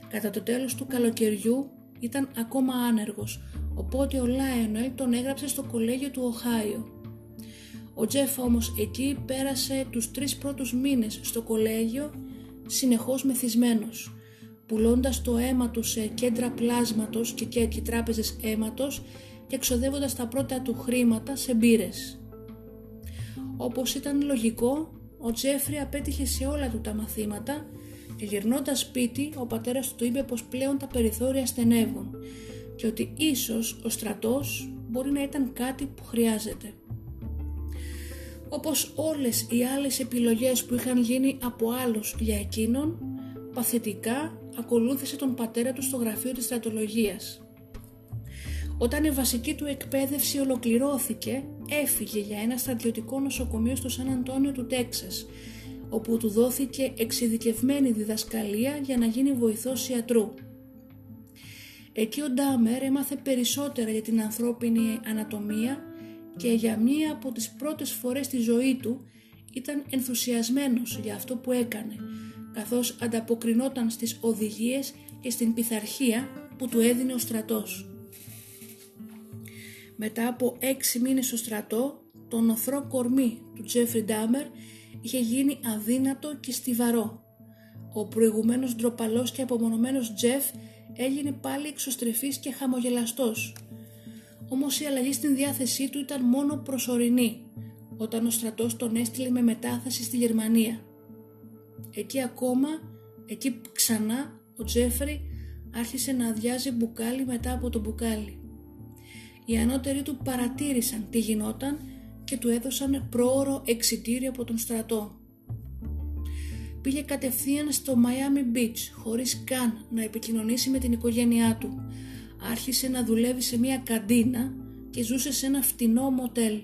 Κατά το τέλος του καλοκαιριού ήταν ακόμα άνεργος, οπότε ο Λάιονελ τον έγραψε στο κολέγιο του Οχάιο. Ο Τζεφ όμως εκεί πέρασε τους τρεις πρώτους μήνες στο κολέγιο συνεχώς μεθυσμένος, πουλώντας το αίμα του σε κέντρα πλάσματος και, και, και τράπεζες αίματος και εξοδεύοντας τα πρώτα του χρήματα σε μπύρες. Όπως ήταν λογικό, ο Τζέφρι απέτυχε σε όλα του τα μαθήματα και γυρνώντας σπίτι ο πατέρας του είπε πως πλέον τα περιθώρια στενεύουν και ότι ίσως ο στρατός μπορεί να ήταν κάτι που χρειάζεται. Όπως όλες οι άλλες επιλογές που είχαν γίνει από άλλους για εκείνον, παθητικά ακολούθησε τον πατέρα του στο γραφείο της στρατολογίας. Όταν η βασική του εκπαίδευση ολοκληρώθηκε, έφυγε για ένα στρατιωτικό νοσοκομείο στο Σαν Αντώνιο του Τέξας όπου του δόθηκε εξειδικευμένη διδασκαλία για να γίνει βοηθός ιατρού. Εκεί ο Ντάμερ έμαθε περισσότερα για την ανθρώπινη ανατομία και για μία από τις πρώτες φορές στη ζωή του ήταν ενθουσιασμένος για αυτό που έκανε, καθώς ανταποκρινόταν στις οδηγίες και στην πειθαρχία που του έδινε ο στρατός. Μετά από έξι μήνες στο στρατό, το νοθρό κορμί του Τζέφρι Ντάμερ είχε γίνει αδύνατο και στιβαρό. Ο προηγουμένος ντροπαλός και απομονωμένος Τζεφ έγινε πάλι εξωστρεφής και χαμογελαστός. Όμως η αλλαγή στην διάθεσή του ήταν μόνο προσωρινή, όταν ο στρατός τον έστειλε με μετάθεση στη Γερμανία. Εκεί ακόμα, εκεί ξανά, ο Τζέφρι άρχισε να αδειάζει μπουκάλι μετά από το μπουκάλι. Οι ανώτεροι του παρατήρησαν τι γινόταν και του έδωσαν πρόωρο εξιτήριο από τον στρατό. Πήγε κατευθείαν στο Miami Beach χωρίς καν να επικοινωνήσει με την οικογένειά του. Άρχισε να δουλεύει σε μια καντίνα και ζούσε σε ένα φτηνό μοτέλ.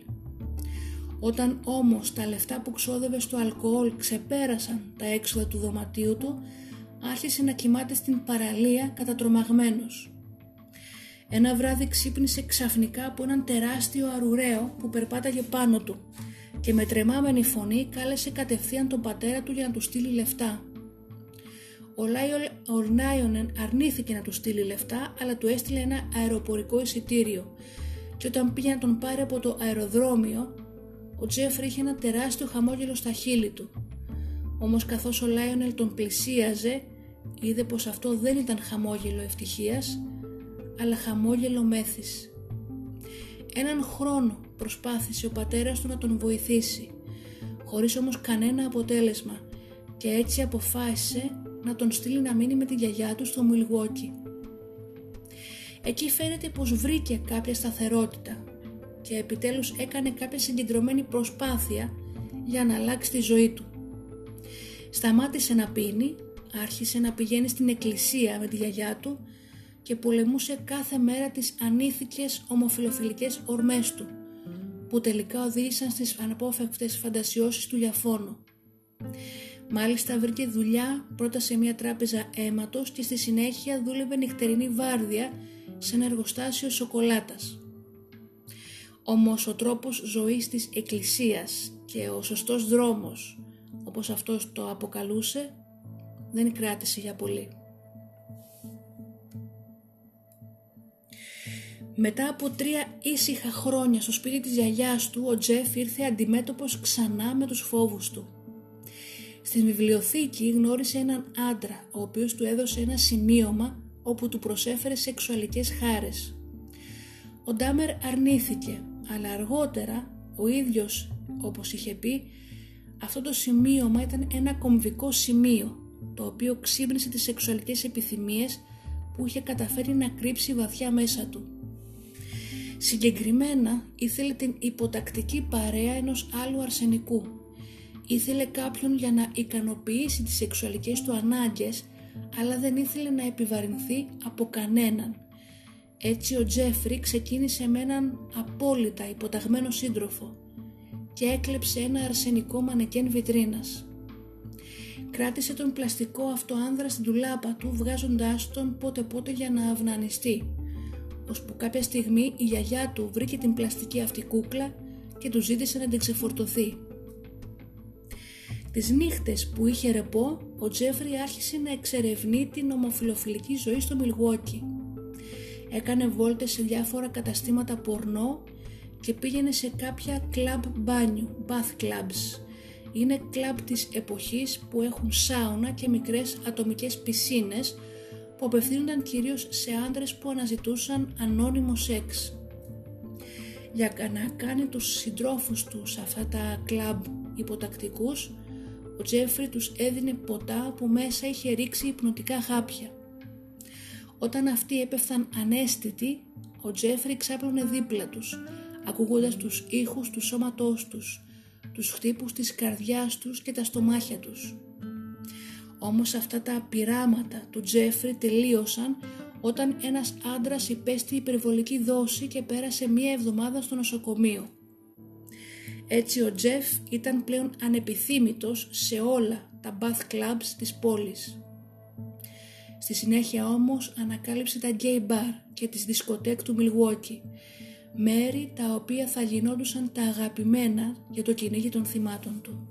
Όταν όμως τα λεφτά που ξόδευε στο αλκοόλ ξεπέρασαν τα έξοδα του δωματίου του, άρχισε να κοιμάται στην παραλία κατατρομαγμένος. Ένα βράδυ ξύπνησε ξαφνικά από έναν τεράστιο αρουραίο που περπάταγε πάνω του και με φωνή κάλεσε κατευθείαν τον πατέρα του για να του στείλει λεφτά. Ο Λάιονελ αρνήθηκε να του στείλει λεφτά αλλά του έστειλε ένα αεροπορικό εισιτήριο και όταν πήγε να τον πάρει από το αεροδρόμιο ο Τζέφρι είχε ένα τεράστιο χαμόγελο στα χείλη του. Όμως καθώς ο Λάιονελ τον πλησίαζε είδε πως αυτό δεν ήταν χαμόγελο ευτυχίας αλλά χαμόγελο μέθης. Έναν χρόνο προσπάθησε ο πατέρας του να τον βοηθήσει, χωρίς όμως κανένα αποτέλεσμα και έτσι αποφάσισε να τον στείλει να μείνει με τη γιαγιά του στο Μιλγόκι. Εκεί φαίνεται πως βρήκε κάποια σταθερότητα και επιτέλους έκανε κάποια συγκεντρωμένη προσπάθεια για να αλλάξει τη ζωή του. Σταμάτησε να πίνει, άρχισε να πηγαίνει στην εκκλησία με τη γιαγιά του και πολεμούσε κάθε μέρα τις ανήθικες ομοφιλοφιλικές ορμές του, που τελικά οδήγησαν στις αναπόφευκτες φαντασιώσεις του Λιαφώνου. Μάλιστα βρήκε δουλειά πρώτα σε μια τράπεζα αίματος και στη συνέχεια δούλευε νυχτερινή βάρδια σε ένα εργοστάσιο σοκολάτας. Όμως ο τρόπος ζωής της εκκλησίας και ο σωστός δρόμος, όπως αυτός το αποκαλούσε, δεν κράτησε για πολύ. Μετά από τρία ήσυχα χρόνια στο σπίτι της γιαγιάς του, ο Τζεφ ήρθε αντιμέτωπος ξανά με τους φόβους του. Στην βιβλιοθήκη γνώρισε έναν άντρα, ο οποίος του έδωσε ένα σημείωμα όπου του προσέφερε σεξουαλικές χάρες. Ο Ντάμερ αρνήθηκε, αλλά αργότερα ο ίδιος, όπως είχε πει, αυτό το σημείωμα ήταν ένα κομβικό σημείο, το οποίο ξύπνησε τις σεξουαλικές επιθυμίες που είχε καταφέρει να κρύψει βαθιά μέσα του. Συγκεκριμένα ήθελε την υποτακτική παρέα ενός άλλου αρσενικού. Ήθελε κάποιον για να ικανοποιήσει τις σεξουαλικές του ανάγκες, αλλά δεν ήθελε να επιβαρυνθεί από κανέναν. Έτσι ο Τζέφρι ξεκίνησε με έναν απόλυτα υποταγμένο σύντροφο και έκλεψε ένα αρσενικό μανεκέν βιτρίνας. Κράτησε τον πλαστικό αυτό άνδρα στην τουλάπα του βγάζοντάς τον πότε πότε για να αυνανιστεί ώσπου κάποια στιγμή η γιαγιά του βρήκε την πλαστική αυτή κούκλα και του ζήτησε να την ξεφορτωθεί. Τις νύχτες που είχε ρεπό, ο Τζέφρι άρχισε να εξερευνεί την ομοφιλοφιλική ζωή στο Μιλγουόκι. Έκανε βόλτες σε διάφορα καταστήματα πορνό και πήγαινε σε κάποια κλαμπ μπάνιου, bath clubs. Είναι κλαμπ της εποχής που έχουν σάουνα και μικρές ατομικές πισίνες που απευθύνονταν κυρίως σε άντρες που αναζητούσαν ανώνυμο σεξ. Για να κάνει τους συντρόφους του σε αυτά τα κλαμπ υποτακτικούς, ο Τζέφρι τους έδινε ποτά που μέσα είχε ρίξει υπνοτικά χάπια. Όταν αυτοί έπεφταν αναίσθητοι, ο Τζέφρι ξάπλωνε δίπλα τους, ακούγοντας τους ήχους του σώματός τους, τους χτύπους της καρδιάς τους και τα στομάχια τους. Όμως αυτά τα πειράματα του Τζέφρι τελείωσαν όταν ένας άντρας υπέστη υπερβολική δόση και πέρασε μία εβδομάδα στο νοσοκομείο. Έτσι ο Τζεφ ήταν πλέον ανεπιθύμητος σε όλα τα bath clubs της πόλης. Στη συνέχεια όμως ανακάλυψε τα gay bar και τις δισκοτέκ του Milwaukee, μέρη τα οποία θα γινόντουσαν τα αγαπημένα για το κυνήγι των θυμάτων του.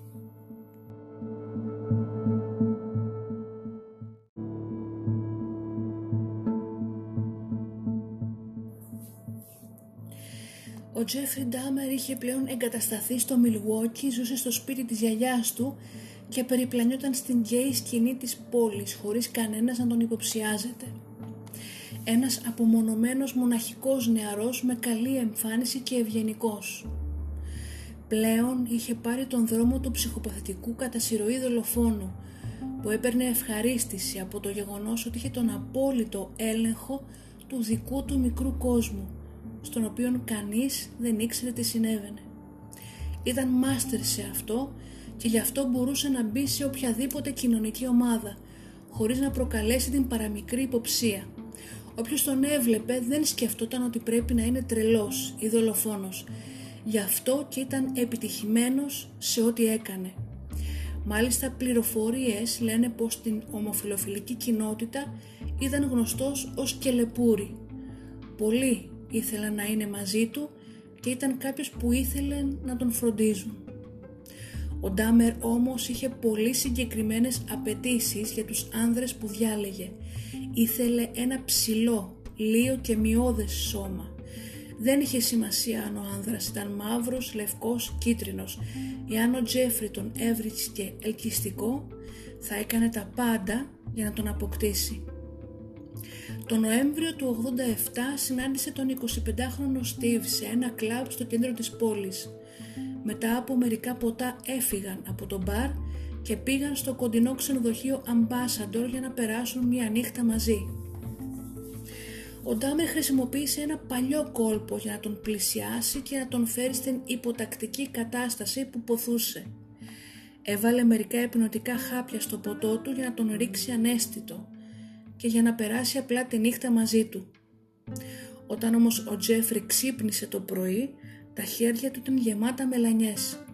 Ο Τζέφρι Ντάμερ είχε πλέον εγκατασταθεί στο Μιλγουόκι, ζούσε στο σπίτι της γιαγιάς του και περιπλανιόταν στην γκέι σκηνή της πόλης χωρίς κανένας να τον υποψιάζεται. Ένας απομονωμένος μοναχικός νεαρός με καλή εμφάνιση και ευγενικός. Πλέον είχε πάρει τον δρόμο του ψυχοπαθητικού κατά συρροή δολοφόνου που έπαιρνε ευχαρίστηση από το γεγονός ότι είχε τον απόλυτο έλεγχο του δικού του μικρού κόσμου στον οποίο κανείς δεν ήξερε τι συνέβαινε. Ήταν μάστερ σε αυτό και γι' αυτό μπορούσε να μπει σε οποιαδήποτε κοινωνική ομάδα, χωρίς να προκαλέσει την παραμικρή υποψία. Όποιος τον έβλεπε δεν σκεφτόταν ότι πρέπει να είναι τρελός ή δολοφόνος. Γι' αυτό και ήταν επιτυχημένος σε ό,τι έκανε. Μάλιστα πληροφορίες λένε πως στην ομοφιλοφιλική κοινότητα ήταν γνωστός ως Κελεπούρη. Πολλοί ήθελαν να είναι μαζί του και ήταν κάποιος που ήθελε να τον φροντίζουν. Ο Ντάμερ όμως είχε πολύ συγκεκριμένες απαιτήσεις για τους άνδρες που διάλεγε. Ήθελε ένα ψηλό, λίο και μειώδες σώμα. Δεν είχε σημασία αν ο άνδρας ήταν μαύρος, λευκός, κίτρινος. Εάν ο Τζέφρι τον έβρισκε ελκυστικό, θα έκανε τα πάντα για να τον αποκτήσει. Το Νοέμβριο του 87 συνάντησε τον 25χρονο Στίβ σε ένα κλαμπ στο κέντρο της πόλης. Μετά από μερικά ποτά έφυγαν από το μπαρ και πήγαν στο κοντινό ξενοδοχείο Ambassador για να περάσουν μια νύχτα μαζί. Ο Ντάμερ χρησιμοποίησε ένα παλιό κόλπο για να τον πλησιάσει και να τον φέρει στην υποτακτική κατάσταση που ποθούσε. Έβαλε μερικά επινοτικά χάπια στο ποτό του για να τον ρίξει ανέστητο και για να περάσει απλά τη νύχτα μαζί του. Όταν όμως ο Τζέφρι ξύπνησε το πρωί, τα χέρια του ήταν γεμάτα μελανιές.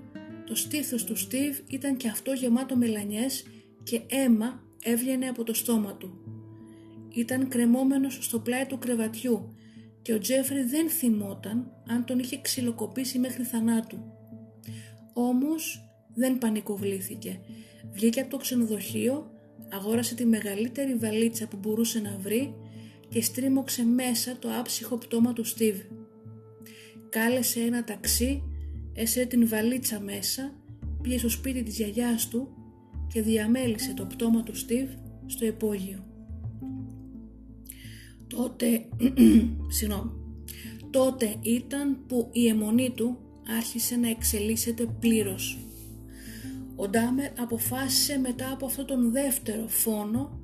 Το στήθος του Στίβ ήταν και αυτό γεμάτο μελανιές και αίμα έβγαινε από το στόμα του. Ήταν κρεμόμενος στο πλάι του κρεβατιού και ο Τζέφρι δεν θυμόταν αν τον είχε ξυλοκοπήσει μέχρι θανάτου. Όμως δεν πανικοβλήθηκε. Βγήκε από το ξενοδοχείο, αγόρασε τη μεγαλύτερη βαλίτσα που μπορούσε να βρει και στρίμωξε μέσα το άψυχο πτώμα του Στίβ. Κάλεσε ένα ταξί, έσαιρε την βαλίτσα μέσα, πήγε στο σπίτι της γιαγιάς του και διαμέλισε το πτώμα του Στίβ στο υπόγειο. Τότε, (clears throat) συγγνώμη, τότε ήταν που η αιμονή του άρχισε να εξελίσσεται πλήρως. Ο Ντάμερ αποφάσισε μετά από αυτόν τον δεύτερο φόνο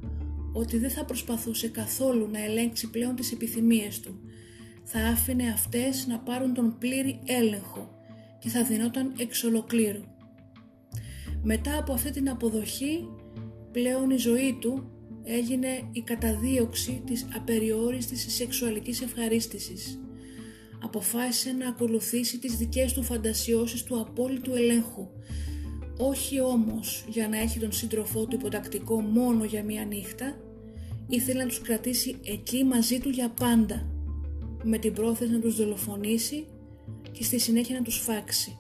ότι δεν θα προσπαθούσε καθόλου να ελέγξει πλέον τις επιθυμίες του. Θα άφηνε αυτές να πάρουν τον πλήρη έλεγχο και θα δινόταν εξ ολοκλήρου. Μετά από αυτή την αποδοχή, πλέον η ζωή του έγινε η καταδίωξη της απεριόριστης σεξουαλικής ευχαρίστησης. Αποφάσισε να ακολουθήσει τις δικές του φαντασιώσεις του απόλυτου ελέγχου, όχι όμως για να έχει τον σύντροφό του υποτακτικό μόνο για μία νύχτα, ήθελε να τους κρατήσει εκεί μαζί του για πάντα, με την πρόθεση να τους δολοφονήσει και στη συνέχεια να τους φάξει.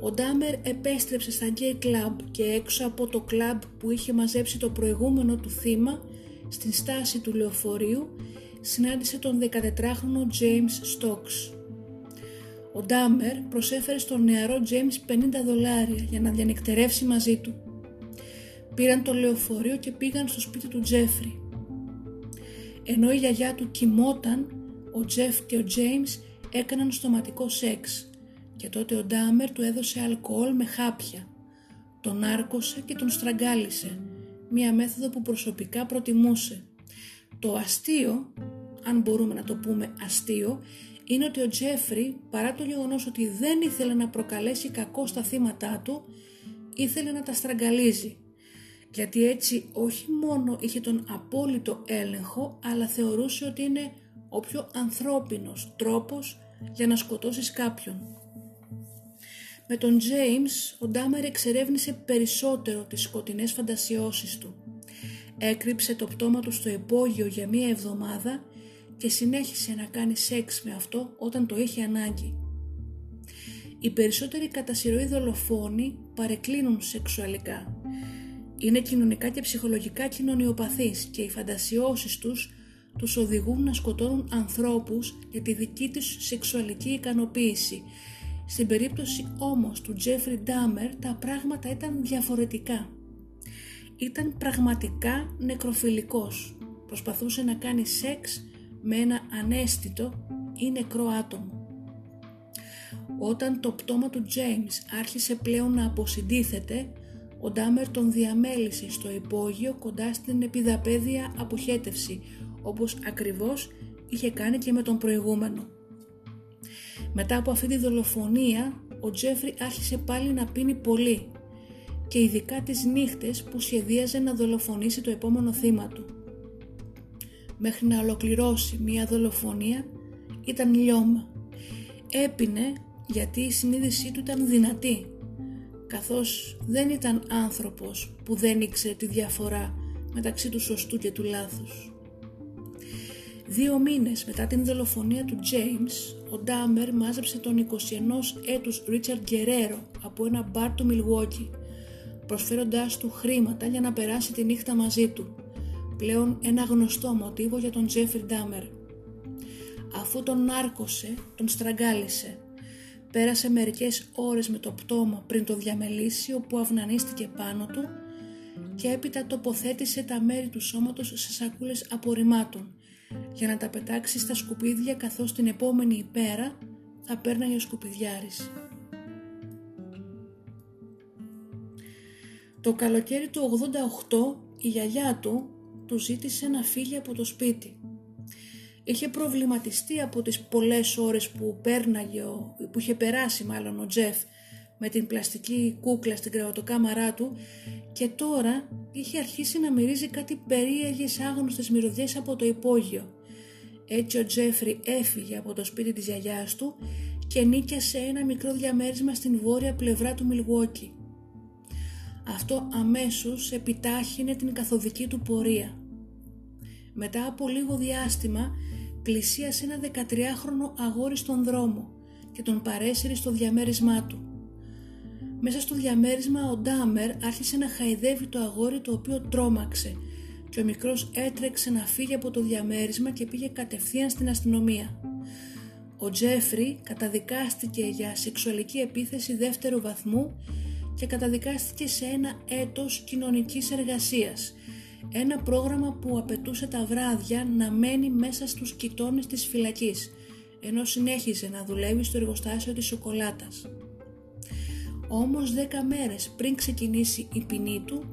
Ο Ντάμερ επέστρεψε στα γκέι κλαμπ και έξω από το κλαμπ που είχε μαζέψει το προηγούμενο του θύμα στην στάση του λεωφορείου συνάντησε τον 14χρονο James Stokes. Ο Ντάμερ προσέφερε στον νεαρό James 50 δολάρια για να διανυκτερεύσει μαζί του. Πήραν το λεωφορείο και πήγαν στο σπίτι του Τζέφρι. Ενώ η γιαγιά του κοιμόταν, ο Τζεφ και ο James έκαναν στοματικό σεξ και τότε ο Ντάμερ του έδωσε αλκοόλ με χάπια. Τον άρκωσε και τον στραγγάλισε, μία μέθοδο που προσωπικά προτιμούσε. Το αστείο, αν μπορούμε να το πούμε αστείο, είναι ότι ο Τζέφρι, παρά το γεγονός ότι δεν ήθελε να προκαλέσει κακό στα θύματα του, ήθελε να τα στραγγαλίζει. Γιατί έτσι όχι μόνο είχε τον απόλυτο έλεγχο, αλλά θεωρούσε ότι είναι ο πιο ανθρώπινος τρόπος για να σκοτώσεις κάποιον. Με τον James, ο Ντάμερ εξερεύνησε περισσότερο τις σκοτεινές φαντασιώσεις του. Έκρυψε το πτώμα του στο υπόγειο για μία εβδομάδα και συνέχισε να κάνει σεξ με αυτό όταν το είχε ανάγκη. Οι περισσότεροι κατά συρροή δολοφόνοι παρεκκλίνουν σεξουαλικά. Είναι κοινωνικά και ψυχολογικά κοινωνιοπαθείς και οι φαντασιώσεις τους τους οδηγούν να σκοτώνουν ανθρώπους για τη δική τους σεξουαλική ικανοποίηση. Στην περίπτωση όμως του Τζέφρι Ντάμερ τα πράγματα ήταν διαφορετικά. Ήταν πραγματικά νεκροφιλικός. Προσπαθούσε να κάνει σεξ με ένα ανέστητο ή νεκρό άτομο. Όταν το πτώμα του James άρχισε πλέον να αποσυντίθεται, ο Ντάμερ τον διαμέλησε στο υπόγειο κοντά στην επιδαπέδια αποχέτευση, όπως ακριβώς είχε κάνει και με τον προηγούμενο. Μετά από αυτή τη δολοφονία, ο Τζέφρι άρχισε πάλι να πίνει πολύ και ειδικά τις νύχτες που σχεδίαζε να δολοφονήσει το επόμενο θύμα του μέχρι να ολοκληρώσει μία δολοφονία ήταν λιώμα. Έπινε γιατί η συνείδησή του ήταν δυνατή, καθώς δεν ήταν άνθρωπος που δεν ήξερε τη διαφορά μεταξύ του σωστού και του λάθους. Δύο μήνες μετά την δολοφονία του James, ο Ντάμερ μάζεψε τον 21 έτους Ρίτσαρντ Γκερέρο από ένα μπαρ του Μιλγόκι, προσφέροντάς του χρήματα για να περάσει τη νύχτα μαζί του πλέον ένα γνωστό μοτίβο για τον Τζέφρι Ντάμερ. Αφού τον άρκωσε, τον στραγγάλισε. Πέρασε μερικές ώρες με το πτώμα πριν το διαμελήσει όπου αυνανίστηκε πάνω του και έπειτα τοποθέτησε τα μέρη του σώματος σε σακούλες απορριμμάτων για να τα πετάξει στα σκουπίδια καθώς την επόμενη υπέρα θα πέρναγε ο σκουπιδιάρης. Το καλοκαίρι του 88 η γιαγιά του του ζήτησε να φύγει από το σπίτι. Είχε προβληματιστεί από τις πολλές ώρες που πέρναγε, που είχε περάσει μάλλον ο Τζεφ με την πλαστική κούκλα στην κρεατοκάμαρά του και τώρα είχε αρχίσει να μυρίζει κάτι περίεργες άγνωστες μυρωδιές από το υπόγειο. Έτσι ο Τζέφρι έφυγε από το σπίτι της γιαγιάς του και νίκιασε ένα μικρό διαμέρισμα στην βόρεια πλευρά του Μιλγουόκι. Αυτό αμέσως επιτάχυνε την καθοδική του πορεία. Μετά από λίγο διάστημα πλησίασε ένα 13χρονο αγόρι στον δρόμο και τον παρέσυρε στο διαμέρισμά του. Μέσα στο διαμέρισμα ο Ντάμερ άρχισε να χαϊδεύει το αγόρι το οποίο τρόμαξε και ο μικρός έτρεξε να φύγει από το διαμέρισμα και πήγε κατευθείαν στην αστυνομία. Ο Τζέφρι καταδικάστηκε για σεξουαλική επίθεση δεύτερου βαθμού και καταδικάστηκε σε ένα έτος κοινωνικής εργασίας, ένα πρόγραμμα που απαιτούσε τα βράδια να μένει μέσα στους κοιτώνες της φυλακής, ενώ συνέχιζε να δουλεύει στο εργοστάσιο της σοκολάτας. Όμως δέκα μέρες πριν ξεκινήσει η ποινή του,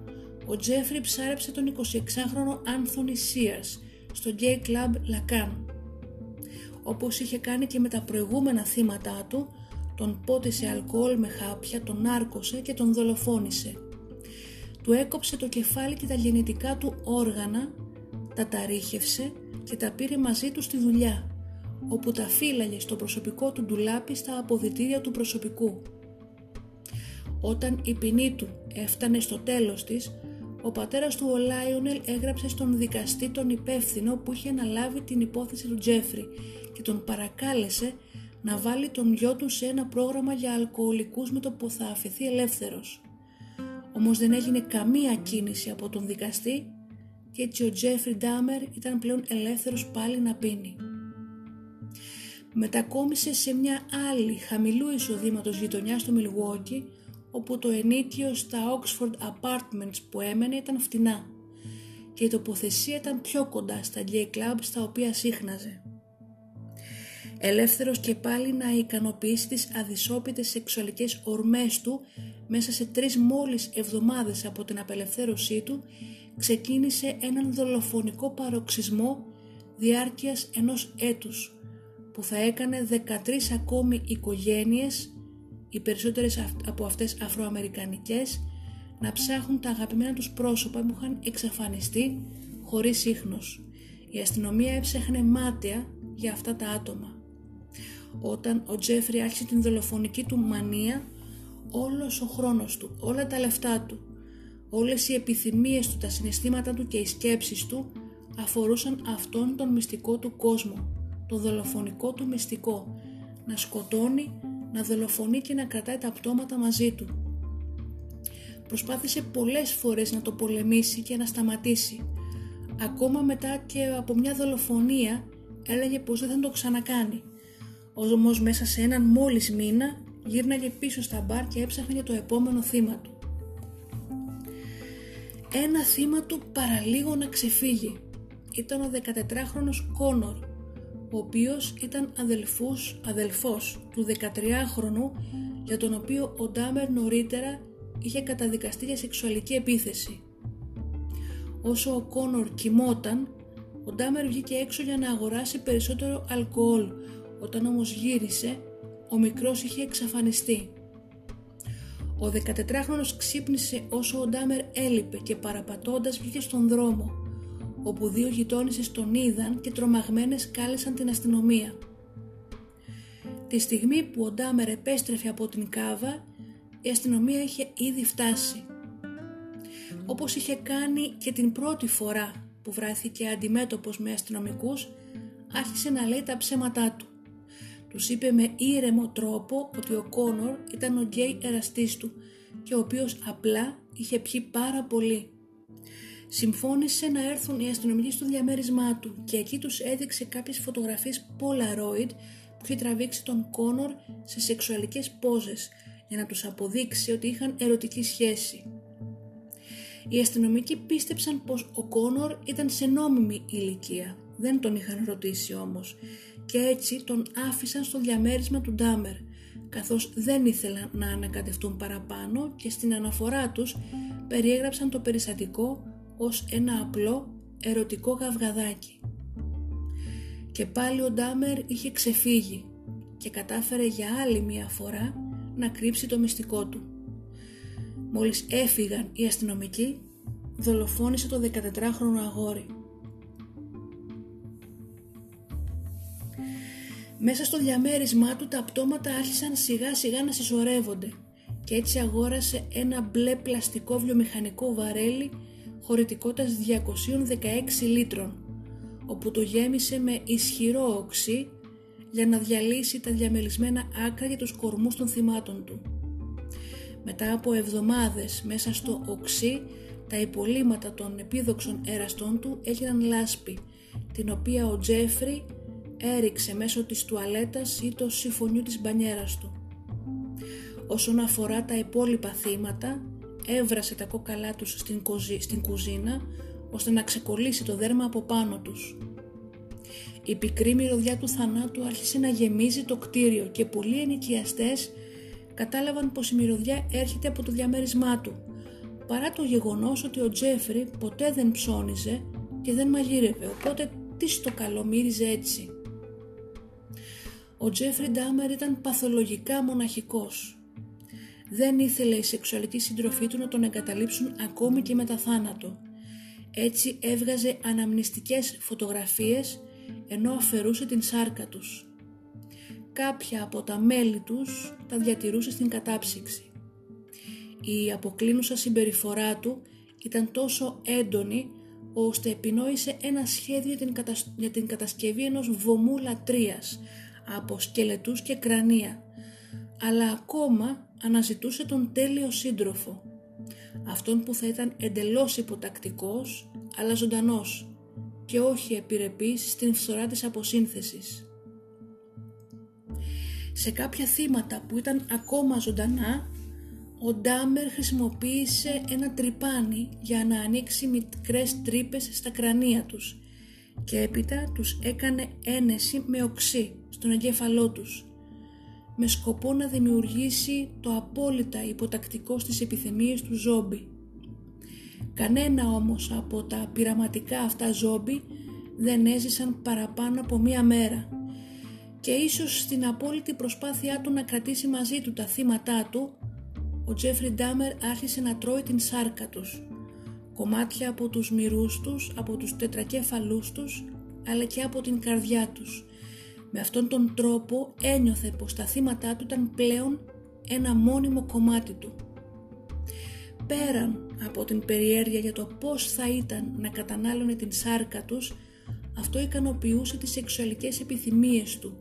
ο Τζέφρι ψάρεψε τον 26χρονο Άνθονι Σίαρς στο gay club Lacan. Όπως είχε κάνει και με τα προηγούμενα θύματα του, τον πότισε αλκοόλ με χάπια, τον άρκωσε και τον δολοφόνησε. Του έκοψε το κεφάλι και τα γεννητικά του όργανα, τα ταρίχευσε και τα πήρε μαζί του στη δουλειά, όπου τα φύλαγε στο προσωπικό του ντουλάπι στα αποδητήρια του προσωπικού. Όταν η ποινή του έφτανε στο τέλος της, ο πατέρας του ο Λάιονελ έγραψε στον δικαστή τον υπεύθυνο που είχε αναλάβει την υπόθεση του Τζέφρι και τον παρακάλεσε να βάλει τον γιο του σε ένα πρόγραμμα για αλκοολικούς με το που θα αφαιθεί ελεύθερος. Όμως δεν έγινε καμία κίνηση από τον δικαστή και έτσι ο Τζέφρι Ντάμερ ήταν πλέον ελεύθερος πάλι να πίνει. Μετακόμισε σε μια άλλη χαμηλού εισοδήματος γειτονιάς στο Μιλγουόκι όπου το ενίκιο στα Oxford Apartments που έμενε ήταν φτηνά και η τοποθεσία ήταν πιο κοντά στα gay club στα οποία σύχναζε. Ελεύθερος και πάλι να ικανοποιήσει τις αδυσόπιτες σεξουαλικές ορμές του μέσα σε τρεις μόλις εβδομάδες από την απελευθέρωσή του ξεκίνησε έναν δολοφονικό παροξισμό διάρκειας ενός έτους που θα έκανε 13 ακόμη οικογένειες οι περισσότερες από αυτές αφροαμερικανικές να ψάχνουν τα αγαπημένα τους πρόσωπα που είχαν εξαφανιστεί χωρίς ίχνος. Η αστυνομία έψαχνε μάταια για αυτά τα άτομα. Όταν ο Τζέφρι άρχισε την δολοφονική του μανία, όλος ο χρόνος του, όλα τα λεφτά του, όλες οι επιθυμίες του, τα συναισθήματα του και οι σκέψεις του αφορούσαν αυτόν τον μυστικό του κόσμο, το δολοφονικό του μυστικό, να σκοτώνει να δολοφονεί και να κρατάει τα πτώματα μαζί του. Προσπάθησε πολλές φορές να το πολεμήσει και να σταματήσει. Ακόμα μετά και από μια δολοφονία έλεγε πως δεν θα το ξανακάνει. Όμως μέσα σε έναν μόλις μήνα γύρναγε πίσω στα μπαρ και έψαχνε για το επόμενο θύμα του. Ένα θύμα του παραλίγο να ξεφύγει. Ήταν ο 14χρονος Κόνορ ο οποίος ήταν αδελφούς, αδελφός του 13χρονου για τον οποίο ο Ντάμερ νωρίτερα είχε καταδικαστεί για σεξουαλική επίθεση. Όσο ο Κόνορ κοιμόταν, ο Ντάμερ βγήκε έξω για να αγοράσει περισσότερο αλκοόλ. Όταν όμως γύρισε, ο μικρός είχε εξαφανιστεί. Ο 14χρονος ξύπνησε όσο ο Ντάμερ έλειπε και παραπατώντας βγήκε στον δρόμο όπου δύο γειτόνισσες τον είδαν και τρομαγμένες κάλεσαν την αστυνομία. Τη στιγμή που ο Ντάμερ επέστρεφε από την Κάβα, η αστυνομία είχε ήδη φτάσει. Όπως είχε κάνει και την πρώτη φορά που βρέθηκε αντιμέτωπος με αστυνομικούς, άρχισε να λέει τα ψέματά του. Τους είπε με ήρεμο τρόπο ότι ο Κόνορ ήταν ο γκέι εραστής του και ο οποίος απλά είχε πιει πάρα πολύ. Συμφώνησε να έρθουν οι αστυνομικοί στο διαμέρισμά του και εκεί τους έδειξε κάποιες φωτογραφίες Polaroid που είχε τραβήξει τον Κόνορ σε σεξουαλικές πόζες για να τους αποδείξει ότι είχαν ερωτική σχέση. Οι αστυνομικοί πίστεψαν πως ο Κόνορ ήταν σε νόμιμη ηλικία, δεν τον είχαν ρωτήσει όμως και έτσι τον άφησαν στο διαμέρισμα του Ντάμερ καθώς δεν ήθελαν να ανακατευτούν παραπάνω και στην αναφορά τους περιέγραψαν το περιστατικό ως ένα απλό ερωτικό γαυγαδάκι. Και πάλι ο Ντάμερ είχε ξεφύγει και κατάφερε για άλλη μία φορά να κρύψει το μυστικό του. Μόλις έφυγαν οι αστυνομικοί, δολοφόνησε το 14χρονο αγόρι. Μέσα στο διαμέρισμά του τα πτώματα άρχισαν σιγά σιγά να συσσωρεύονται και έτσι αγόρασε ένα μπλε πλαστικό βιομηχανικό βαρέλι χωρητικότητας 216 λίτρων όπου το γέμισε με ισχυρό οξύ για να διαλύσει τα διαμελισμένα άκρα για τους κορμούς των θυμάτων του. Μετά από εβδομάδες μέσα στο οξύ τα υπολείμματα των επίδοξων εραστών του έγιναν λάσπη την οποία ο Τζέφρι έριξε μέσω της τουαλέτας ή το συμφωνιού της μπανιέρας του. Όσον αφορά τα υπόλοιπα θύματα, έβρασε τα κόκαλά τους στην, στην κουζίνα ώστε να ξεκολλήσει το δέρμα από πάνω τους. Η πικρή μυρωδιά του θανάτου άρχισε να γεμίζει το κτίριο και πολλοί ενοικιαστές κατάλαβαν πως η μυρωδιά έρχεται από το διαμέρισμά του, παρά το γεγονός ότι ο Τζέφρι ποτέ δεν ψώνιζε και δεν μαγείρευε, οπότε τι στο καλό μύριζε έτσι. Ο Τζέφρι Ντάμερ ήταν παθολογικά μοναχικός. Δεν ήθελε η σεξουαλική συντροφή του να τον εγκαταλείψουν ακόμη και μετά θάνατο. Έτσι έβγαζε αναμνηστικές φωτογραφίες ενώ αφαιρούσε την σάρκα τους. Κάποια από τα μέλη τους τα διατηρούσε στην κατάψυξη. Η αποκλίνουσα συμπεριφορά του ήταν τόσο έντονη ώστε επινόησε ένα σχέδιο για την κατασκευή ενός βωμού λατρείας από σκελετούς και κρανία αλλά ακόμα αναζητούσε τον τέλειο σύντροφο αυτόν που θα ήταν εντελώς υποτακτικός αλλά ζωντανός και όχι επιρρεπής στην φθορά της αποσύνθεσης. Σε κάποια θύματα που ήταν ακόμα ζωντανά, ο Ντάμερ χρησιμοποίησε ένα τρυπάνι για να ανοίξει μικρές τρύπες στα κρανία τους και έπειτα τους έκανε ένεση με οξύ στον εγκέφαλό τους με σκοπό να δημιουργήσει το απόλυτα υποτακτικό στις επιθυμίες του ζόμπι. Κανένα όμως από τα πειραματικά αυτά ζόμπι δεν έζησαν παραπάνω από μία μέρα και ίσως στην απόλυτη προσπάθειά του να κρατήσει μαζί του τα θύματά του ο Τζέφρι Ντάμερ άρχισε να τρώει την σάρκα τους κομμάτια από τους μυρούς τους, από τους τετρακέφαλούς τους αλλά και από την καρδιά τους με αυτόν τον τρόπο ένιωθε πως τα θύματά του ήταν πλέον ένα μόνιμο κομμάτι του. Πέραν από την περιέργεια για το πώς θα ήταν να κατανάλωνε την σάρκα τους, αυτό ικανοποιούσε τις σεξουαλικές επιθυμίες του,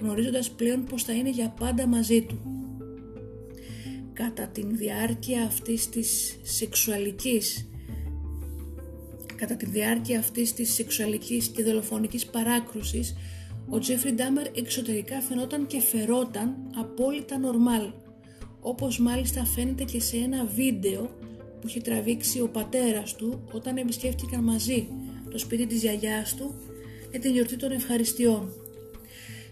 γνωρίζοντας πλέον πως θα είναι για πάντα μαζί του. Κατά την διάρκεια αυτής της σεξουαλικής κατά τη διάρκεια αυτής της σεξουαλικής και δολοφονικής παράκρουσης ο Τζέφρι Ντάμερ εξωτερικά φαινόταν και φερόταν απόλυτα νορμάλ, όπως μάλιστα φαίνεται και σε ένα βίντεο που είχε τραβήξει ο πατέρας του όταν επισκέφτηκαν μαζί το σπίτι της γιαγιάς του για την γιορτή των ευχαριστειών.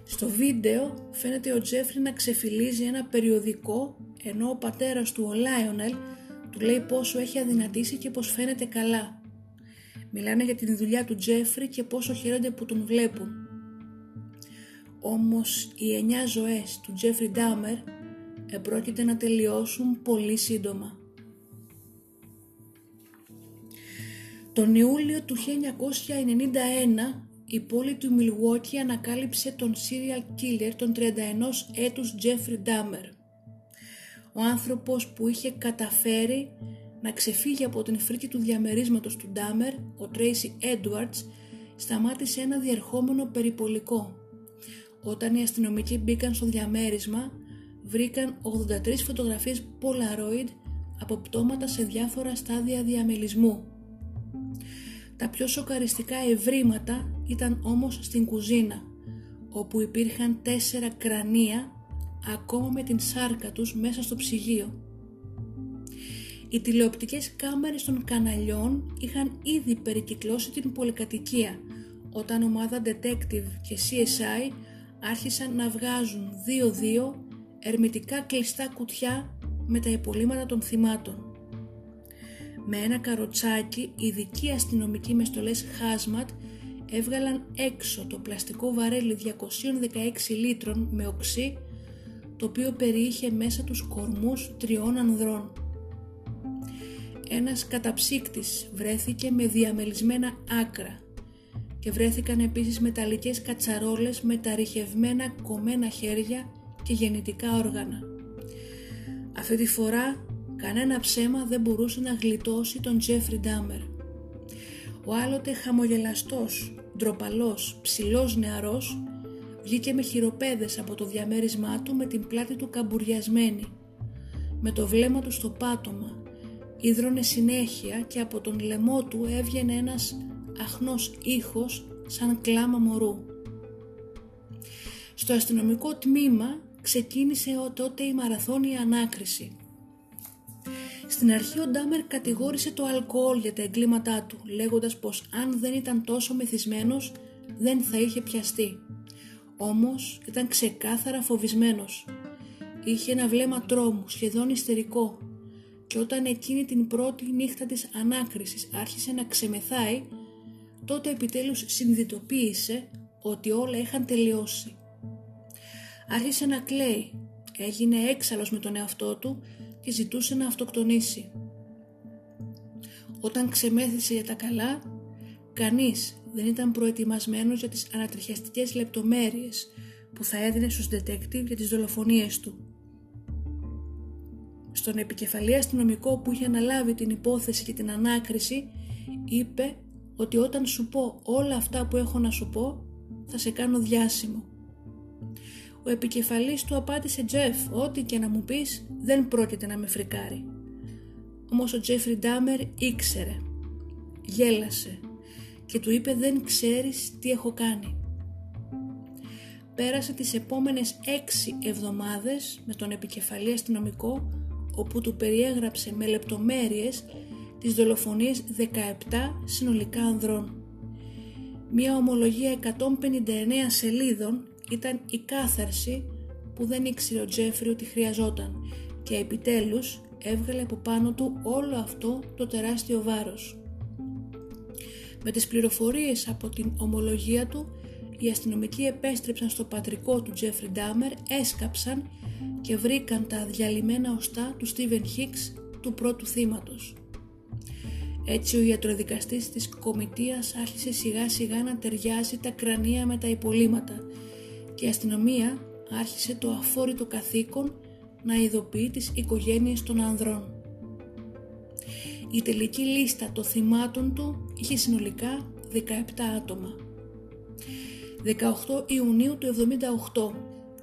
Στο βίντεο φαίνεται ο Τζέφρι να ξεφυλλίζει ένα περιοδικό ενώ ο πατέρας του ο Λάιονελ του λέει πόσο έχει αδυνατήσει και πως φαίνεται καλά. Μιλάνε για την δουλειά του Τζέφρι και πόσο χαίρονται που τον βλέπουν. Όμως οι εννιά ζωές του Τζέφρι Ντάμερ επρόκειται να τελειώσουν πολύ σύντομα. Τον Ιούλιο του 1991 η πόλη του Μιλγουόκι ανακάλυψε τον serial killer των 31 έτους Τζέφρι Ντάμερ. Ο άνθρωπος που είχε καταφέρει να ξεφύγει από την φρίκη του διαμερίσματος του Ντάμερ, ο Τρέισι Έντουαρτς, σταμάτησε ένα διερχόμενο περιπολικό όταν οι αστυνομικοί μπήκαν στο διαμέρισμα, βρήκαν 83 φωτογραφίες Polaroid από πτώματα σε διάφορα στάδια διαμελισμού. Τα πιο σοκαριστικά ευρήματα ήταν όμως στην κουζίνα, όπου υπήρχαν τέσσερα κρανία ακόμα με την σάρκα τους μέσα στο ψυγείο. Οι τηλεοπτικές κάμερες των καναλιών είχαν ήδη περικυκλώσει την πολυκατοικία όταν ομάδα detective και CSI άρχισαν να βγάζουν δύο-δύο ερμητικά κλειστά κουτιά με τα υπολείμματα των θυμάτων. Με ένα καροτσάκι, ειδικοί αστυνομικοί με στολές Hazmat έβγαλαν έξω το πλαστικό βαρέλι 216 λίτρων με οξύ το οποίο περιείχε μέσα τους κορμούς τριών ανδρών. Ένας καταψύκτης βρέθηκε με διαμελισμένα άκρα και βρέθηκαν επίσης μεταλλικές κατσαρόλες με τα ρηχευμένα κομμένα χέρια και γεννητικά όργανα. Αυτή τη φορά κανένα ψέμα δεν μπορούσε να γλιτώσει τον Τζέφρι Ντάμερ. Ο άλλοτε χαμογελαστός, ντροπαλός, ψηλός νεαρός βγήκε με χειροπέδες από το διαμέρισμά του με την πλάτη του καμπουριασμένη. Με το βλέμμα του στο πάτωμα, ίδρωνε συνέχεια και από τον λαιμό του έβγαινε ένας αχνός ήχος σαν κλάμα μωρού. Στο αστυνομικό τμήμα ξεκίνησε τότε η μαραθώνια ανάκριση. Στην αρχή ο Ντάμερ κατηγόρησε το αλκοόλ για τα εγκλήματά του, λέγοντας πως αν δεν ήταν τόσο μεθυσμένος δεν θα είχε πιαστεί. Όμως ήταν ξεκάθαρα φοβισμένος. Είχε ένα βλέμμα τρόμου, σχεδόν ιστερικό και όταν εκείνη την πρώτη νύχτα της ανάκρισης άρχισε να ξεμεθάει, τότε επιτέλους συνειδητοποίησε ότι όλα είχαν τελειώσει. Άρχισε να κλαίει, έγινε έξαλλος με τον εαυτό του και ζητούσε να αυτοκτονήσει. Όταν ξεμέθησε για τα καλά, κανείς δεν ήταν προετοιμασμένος για τις ανατριχιαστικές λεπτομέρειες που θα έδινε στους detective για τις δολοφονίες του. Στον επικεφαλή αστυνομικό που είχε αναλάβει την υπόθεση και την ανάκριση είπε ότι όταν σου πω όλα αυτά που έχω να σου πω θα σε κάνω διάσημο. Ο επικεφαλής του απάντησε «Τζεφ, ό,τι και να μου πεις δεν πρόκειται να με φρικάρει». Όμως ο Τζέφρι Ντάμερ ήξερε, γέλασε και του είπε «Δεν ξέρεις τι έχω κάνει». Πέρασε τις επόμενες έξι εβδομάδες με τον επικεφαλή αστυνομικό όπου του περιέγραψε με λεπτομέρειες τις δολοφονίες 17 συνολικά ανδρών. Μια ομολογία 159 σελίδων ήταν η κάθαρση που δεν ήξερε ο Τζέφρι ότι χρειαζόταν και επιτέλους έβγαλε από πάνω του όλο αυτό το τεράστιο βάρος. Με τις πληροφορίες από την ομολογία του, οι αστυνομικοί επέστρεψαν στο πατρικό του Τζέφρι Ντάμερ, έσκαψαν και βρήκαν τα διαλυμένα οστά του Στίβεν Χίξ του πρώτου θύματος. Έτσι ο ιατροδικαστής της κομιτείας άρχισε σιγά σιγά να ταιριάζει τα κρανία με τα υπολείμματα και η αστυνομία άρχισε το αφόρητο καθήκον να ειδοποιεί τις οικογένειες των ανδρών. Η τελική λίστα των θυμάτων του είχε συνολικά 17 άτομα. 18 Ιουνίου του 78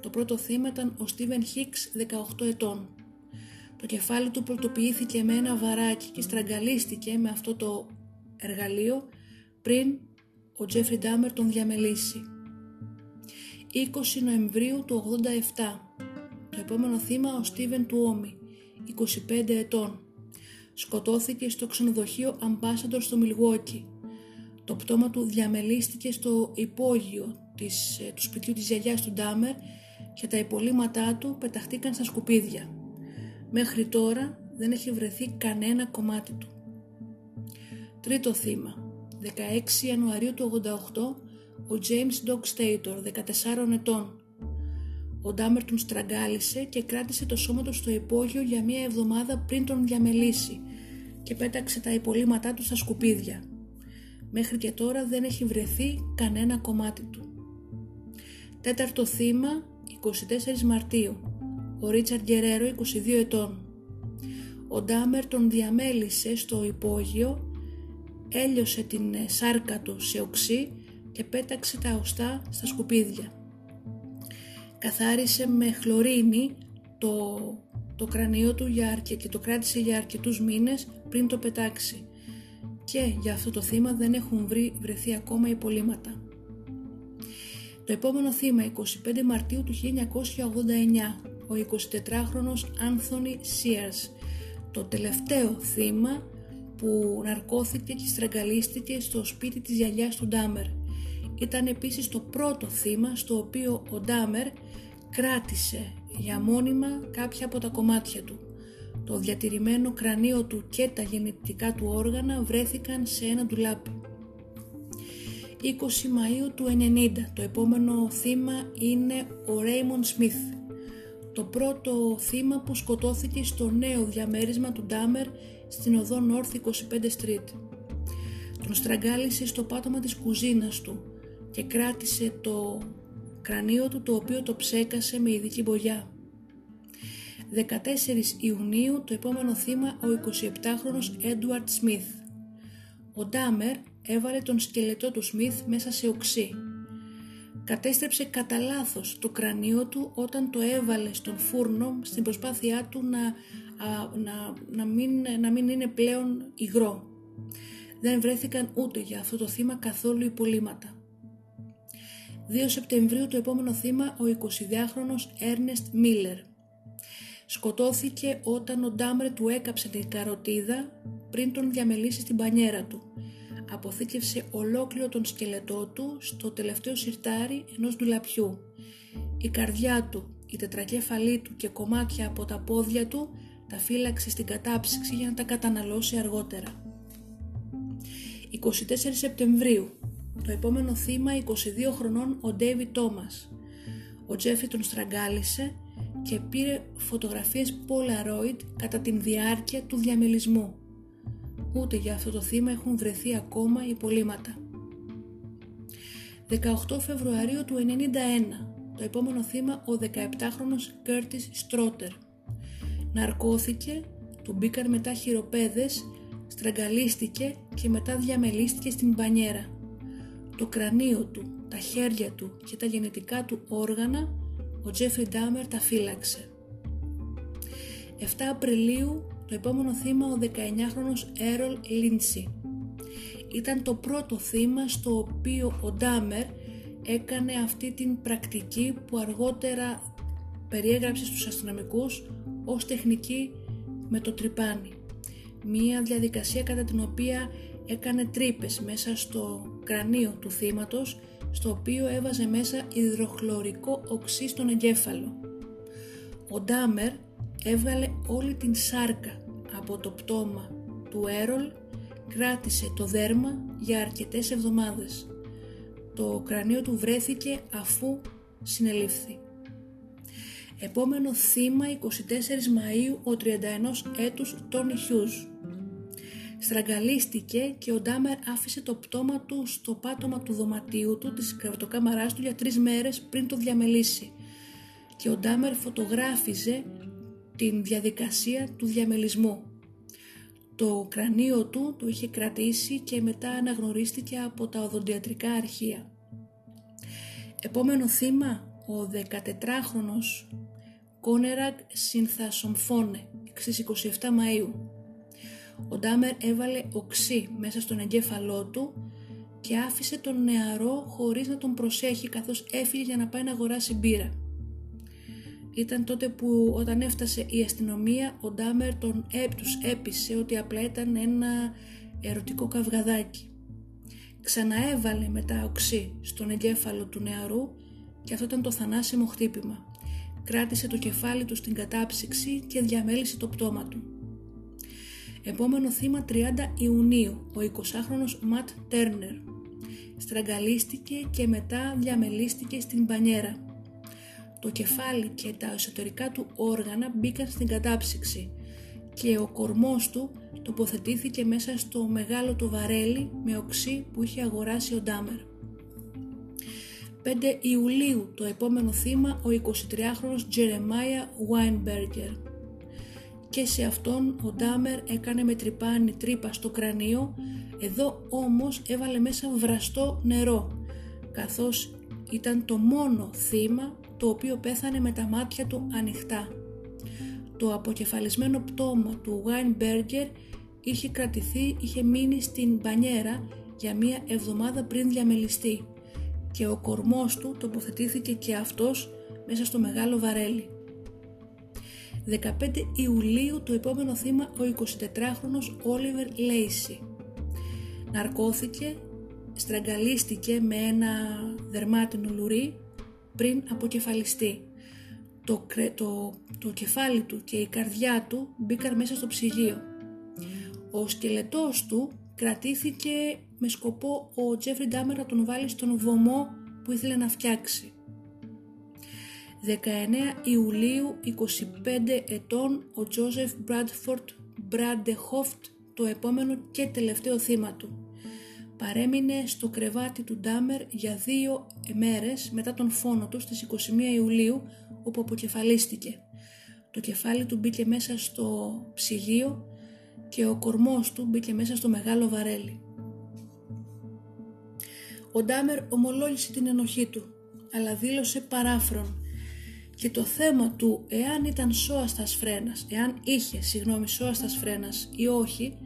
το πρώτο θύμα ήταν ο Στίβεν Χίξ 18 ετών. Το κεφάλι του πρωτοποιήθηκε με ένα βαράκι και στραγγαλίστηκε με αυτό το εργαλείο πριν ο Τζέφρι Ντάμερ τον διαμελήσει. 20 Νοεμβρίου του 87 Το επόμενο θύμα ο Στίβεν Τουόμι 25 ετών σκοτώθηκε στο ξενοδοχείο Ambassador στο Μιλγόκι. Το πτώμα του διαμελίστηκε στο υπόγειο της, ε, του σπιτιού της γιαγιάς του Ντάμερ και τα υπολείμματά του πεταχτήκαν στα σκουπίδια. Μέχρι τώρα δεν έχει βρεθεί κανένα κομμάτι του. Τρίτο θύμα. 16 Ιανουαρίου του 88 ο James Dog Stator, 14 ετών. Ο Ντάμερ τον στραγγάλισε και κράτησε το σώμα του στο υπόγειο για μία εβδομάδα πριν τον διαμελήσει και πέταξε τα υπολείμματά του στα σκουπίδια. Μέχρι και τώρα δεν έχει βρεθεί κανένα κομμάτι του. Τέταρτο θύμα 24 Μαρτίου ο Ρίτσαρντ Γκερέρο 22 ετών. Ο Ντάμερ τον διαμέλησε στο υπόγειο, έλειωσε την ε, σάρκα του σε οξύ και πέταξε τα οστά στα σκουπίδια. Καθάρισε με χλωρίνη το, το κρανίο του για και το κράτησε για αρκετούς μήνες πριν το πετάξει και για αυτό το θύμα δεν έχουν βρει, βρεθεί ακόμα υπολείμματα. Το επόμενο θύμα 25 Μαρτίου του 1989 ο 24χρονος Άνθονι Σίαρς, το τελευταίο θύμα που ναρκώθηκε και στραγγαλίστηκε στο σπίτι της γιαγιάς του Ντάμερ. Ήταν επίσης το πρώτο θύμα στο οποίο ο Ντάμερ κράτησε για μόνιμα κάποια από τα κομμάτια του. Το διατηρημένο κρανίο του και τα γεννητικά του όργανα βρέθηκαν σε ένα ντουλάπι. 20 Μαΐου του 90 το επόμενο θύμα είναι ο Ρέιμον Σμιθ το πρώτο θύμα που σκοτώθηκε στο νέο διαμέρισμα του Ντάμερ στην οδό North 25 Street. Τον στραγγάλισε στο πάτωμα της κουζίνας του και κράτησε το κρανίο του το οποίο το ψέκασε με ειδική μπογιά. 14 Ιουνίου το επόμενο θύμα ο 27χρονος Έντουαρτ Σμιθ. Ο Ντάμερ έβαλε τον σκελετό του Σμιθ μέσα σε οξύ. Κατέστρεψε κατά λάθος το κρανίο του όταν το έβαλε στον φούρνο στην προσπάθειά του να, να, να, μην, να μην είναι πλέον υγρό. Δεν βρέθηκαν ούτε για αυτό το θύμα καθόλου υπολείμματα. 2 Σεπτεμβρίου το επόμενο θύμα ο 22χρονος Έρνεστ Μίλλερ. Σκοτώθηκε όταν ο Ντάμρε του έκαψε την καροτίδα πριν τον διαμελήσει στην πανιέρα του. Αποθήκευσε ολόκληρο τον σκελετό του στο τελευταίο σιρτάρι ενός ντουλαπιού. Η καρδιά του, η τετρακέφαλή του και κομμάτια από τα πόδια του τα φύλαξε στην κατάψυξη για να τα καταναλώσει αργότερα. 24 Σεπτεμβρίου το επόμενο θύμα 22 χρονών ο Ντέιβι Τόμας. Ο Τζέφρι τον στραγγάλισε και πήρε φωτογραφίες Polaroid κατά την διάρκεια του διαμελισμού. Ούτε για αυτό το θύμα έχουν βρεθεί ακόμα υπολείμματα. 18 Φεβρουαρίου του 1991 το επόμενο θύμα ο 17χρονος Curtis Στρότερ. Ναρκώθηκε, του μπήκαν μετά χειροπέδες, στραγγαλίστηκε και μετά διαμελίστηκε στην μπανιέρα. Το κρανίο του, τα χέρια του και τα γενετικά του όργανα ο Τζέφρι Ντάμερ τα φύλαξε. 7 Απριλίου το επόμενο θύμα ο 19χρονος Έρολ Λίντσι. Ήταν το πρώτο θύμα στο οποίο ο Ντάμερ έκανε αυτή την πρακτική που αργότερα περιέγραψε στους αστυνομικούς ως τεχνική με το τρυπάνι. Μία διαδικασία κατά την οποία έκανε τρύπες μέσα στο κρανίο του θύματος στο οποίο έβαζε μέσα υδροχλωρικό οξύ στον εγκέφαλο. Ο Ντάμερ έβγαλε όλη την σάρκα από το πτώμα του Έρολ, κράτησε το δέρμα για αρκετές εβδομάδες. Το κρανίο του βρέθηκε αφού συνελήφθη. Επόμενο θύμα 24 Μαΐου ο 31 έτους Τόνι Χιούς στραγγαλίστηκε και ο Ντάμερ άφησε το πτώμα του στο πάτωμα του δωματίου του της κρεβατοκάμαράς του για τρεις μέρες πριν το διαμελήσει και ο Ντάμερ φωτογράφιζε την διαδικασία του διαμελισμού. Το κρανίο του το είχε κρατήσει και μετά αναγνωρίστηκε από τα οδοντιατρικά αρχεία. Επόμενο θύμα, ο 14χρονος Κόνερακ Συνθασομφώνε, στις 27 Μαΐου. Ο Ντάμερ έβαλε οξύ μέσα στον εγκέφαλό του και άφησε τον νεαρό χωρίς να τον προσέχει καθώς έφυγε για να πάει να αγοράσει μπύρα. Ήταν τότε που όταν έφτασε η αστυνομία ο Ντάμερ τον τους έπεισε ότι απλά ήταν ένα ερωτικό καυγαδάκι. Ξαναέβαλε μετά οξύ στον εγκέφαλο του νεαρού και αυτό ήταν το θανάσιμο χτύπημα. Κράτησε το κεφάλι του στην κατάψυξη και διαμέλυσε το πτώμα του. Επόμενο θύμα 30 Ιουνίου, ο 20χρονος Ματ Τέρνερ. Στραγγαλίστηκε και μετά διαμελίστηκε στην πανιέρα. Το κεφάλι και τα εσωτερικά του όργανα μπήκαν στην κατάψυξη και ο κορμός του τοποθετήθηκε μέσα στο μεγάλο του βαρέλι με οξύ που είχε αγοράσει ο Ντάμερ. 5 Ιουλίου το επόμενο θύμα ο 23χρονος Τζερεμάια Βάινμπεργκερ και σε αυτόν ο Ντάμερ έκανε με τρυπάνι τρύπα στο κρανίο, εδώ όμως έβαλε μέσα βραστό νερό, καθώς ήταν το μόνο θύμα το οποίο πέθανε με τα μάτια του ανοιχτά. Το αποκεφαλισμένο πτώμα του Βάινμπεργκερ είχε κρατηθεί, είχε μείνει στην πανιέρα για μία εβδομάδα πριν διαμελιστεί και ο κορμός του τοποθετήθηκε και αυτός μέσα στο μεγάλο βαρέλι. 15 Ιουλίου το επόμενο θύμα ο 24χρονος Όλιβερ Λέισι. Ναρκώθηκε, στραγγαλίστηκε με ένα δερμάτινο λουρί πριν αποκεφαλιστεί. Το, το, το κεφάλι του και η καρδιά του μπήκαν μέσα στο ψυγείο. Ο σκελετός του κρατήθηκε με σκοπό ο Τζέφρι Ντάμερ να τον βάλει στον βωμό που ήθελε να φτιάξει. 19 Ιουλίου 25 ετών ο Τζόζεφ Μπράντφορτ Μπράντεχόφτ το επόμενο και τελευταίο θύμα του. Παρέμεινε στο κρεβάτι του Ντάμερ για δύο μέρες μετά τον φόνο του στις 21 Ιουλίου όπου αποκεφαλίστηκε. Το κεφάλι του μπήκε μέσα στο ψυγείο και ο κορμός του μπήκε μέσα στο μεγάλο βαρέλι. Ο Ντάμερ ομολόγησε την ενοχή του, αλλά δήλωσε παράφρον και το θέμα του εάν ήταν σώαστας φρένας, εάν είχε, συγγνώμη, σώαστας φρένας ή όχι,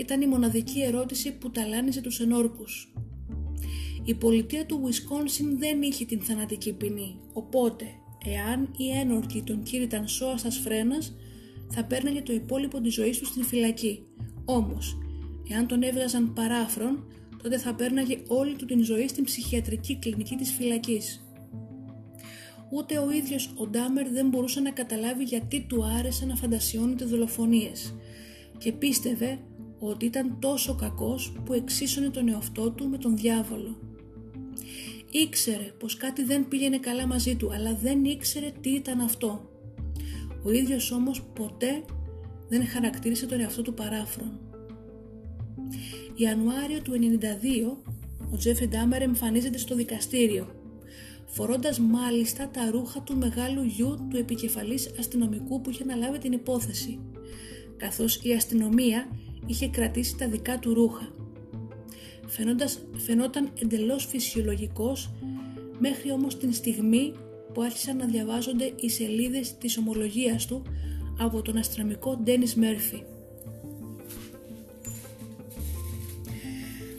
ήταν η μοναδική ερώτηση που ταλάνιζε τους ενόρκους. Η πολιτεία του Wisconsin δεν είχε την θανατική ποινή, οπότε εάν οι ένορκοι τον κήρυταν σώαστας φρένας, θα παίρναγε το υπόλοιπο της ζωής του στην φυλακή. Όμως, εάν τον έβγαζαν παράφρον, τότε θα πέρναγε όλη του την ζωή στην ψυχιατρική κλινική της φυλακής. Ούτε ο ίδιος ο Ντάμερ δεν μπορούσε να καταλάβει γιατί του άρεσε να φαντασιώνεται δολοφονίες και πίστευε ότι ήταν τόσο κακός που εξίσωνε τον εαυτό του με τον διάβολο. Ήξερε πως κάτι δεν πήγαινε καλά μαζί του αλλά δεν ήξερε τι ήταν αυτό. Ο ίδιος όμως ποτέ δεν χαρακτήρισε τον εαυτό του παράφρον. Ιανουάριο του 92 ο Τζέφρι Ντάμερ εμφανίζεται στο δικαστήριο φορώντας μάλιστα τα ρούχα του μεγάλου γιου του επικεφαλής αστυνομικού που είχε αναλάβει την υπόθεση καθώς η αστυνομία είχε κρατήσει τα δικά του ρούχα. Φαινόντας, φαινόταν εντελώς φυσιολογικός μέχρι όμως την στιγμή που άρχισαν να διαβάζονται οι σελίδες της ομολογίας του από τον αστυνομικό Ντένις Μέρφυ.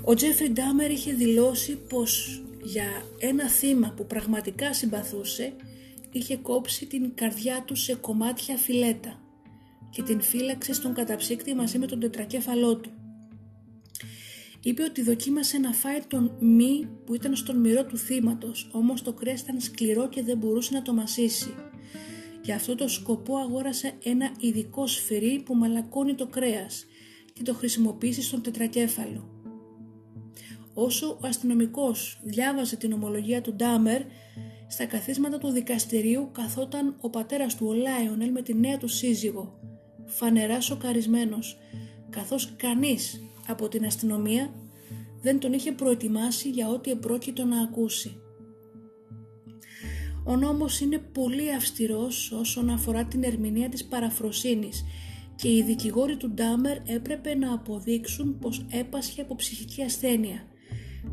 Ο Τζέφρι Ντάμερ είχε δηλώσει πως για ένα θύμα που πραγματικά συμπαθούσε είχε κόψει την καρδιά του σε κομμάτια φιλέτα και την φύλαξε στον καταψύκτη μαζί με τον τετρακέφαλό του. Είπε ότι δοκίμασε να φάει τον μη που ήταν στον μυρό του θύματος, όμως το κρέας ήταν σκληρό και δεν μπορούσε να το μασίσει. Για αυτό το σκοπό αγόρασε ένα ειδικό σφυρί που μαλακώνει το κρέας και το χρησιμοποίησε στον τετρακέφαλο. Όσο ο αστυνομικός διάβαζε την ομολογία του Ντάμερ, στα καθίσματα του δικαστηρίου καθόταν ο πατέρας του ο Λάιονελ με τη νέα του σύζυγο, φανερά σοκαρισμένος, καθώς κανείς από την αστυνομία δεν τον είχε προετοιμάσει για ό,τι επρόκειτο να ακούσει. Ο νόμος είναι πολύ αυστηρός όσον αφορά την ερμηνεία της παραφροσύνης και οι δικηγόροι του Ντάμερ έπρεπε να αποδείξουν πως έπασχε από ψυχική ασθένεια,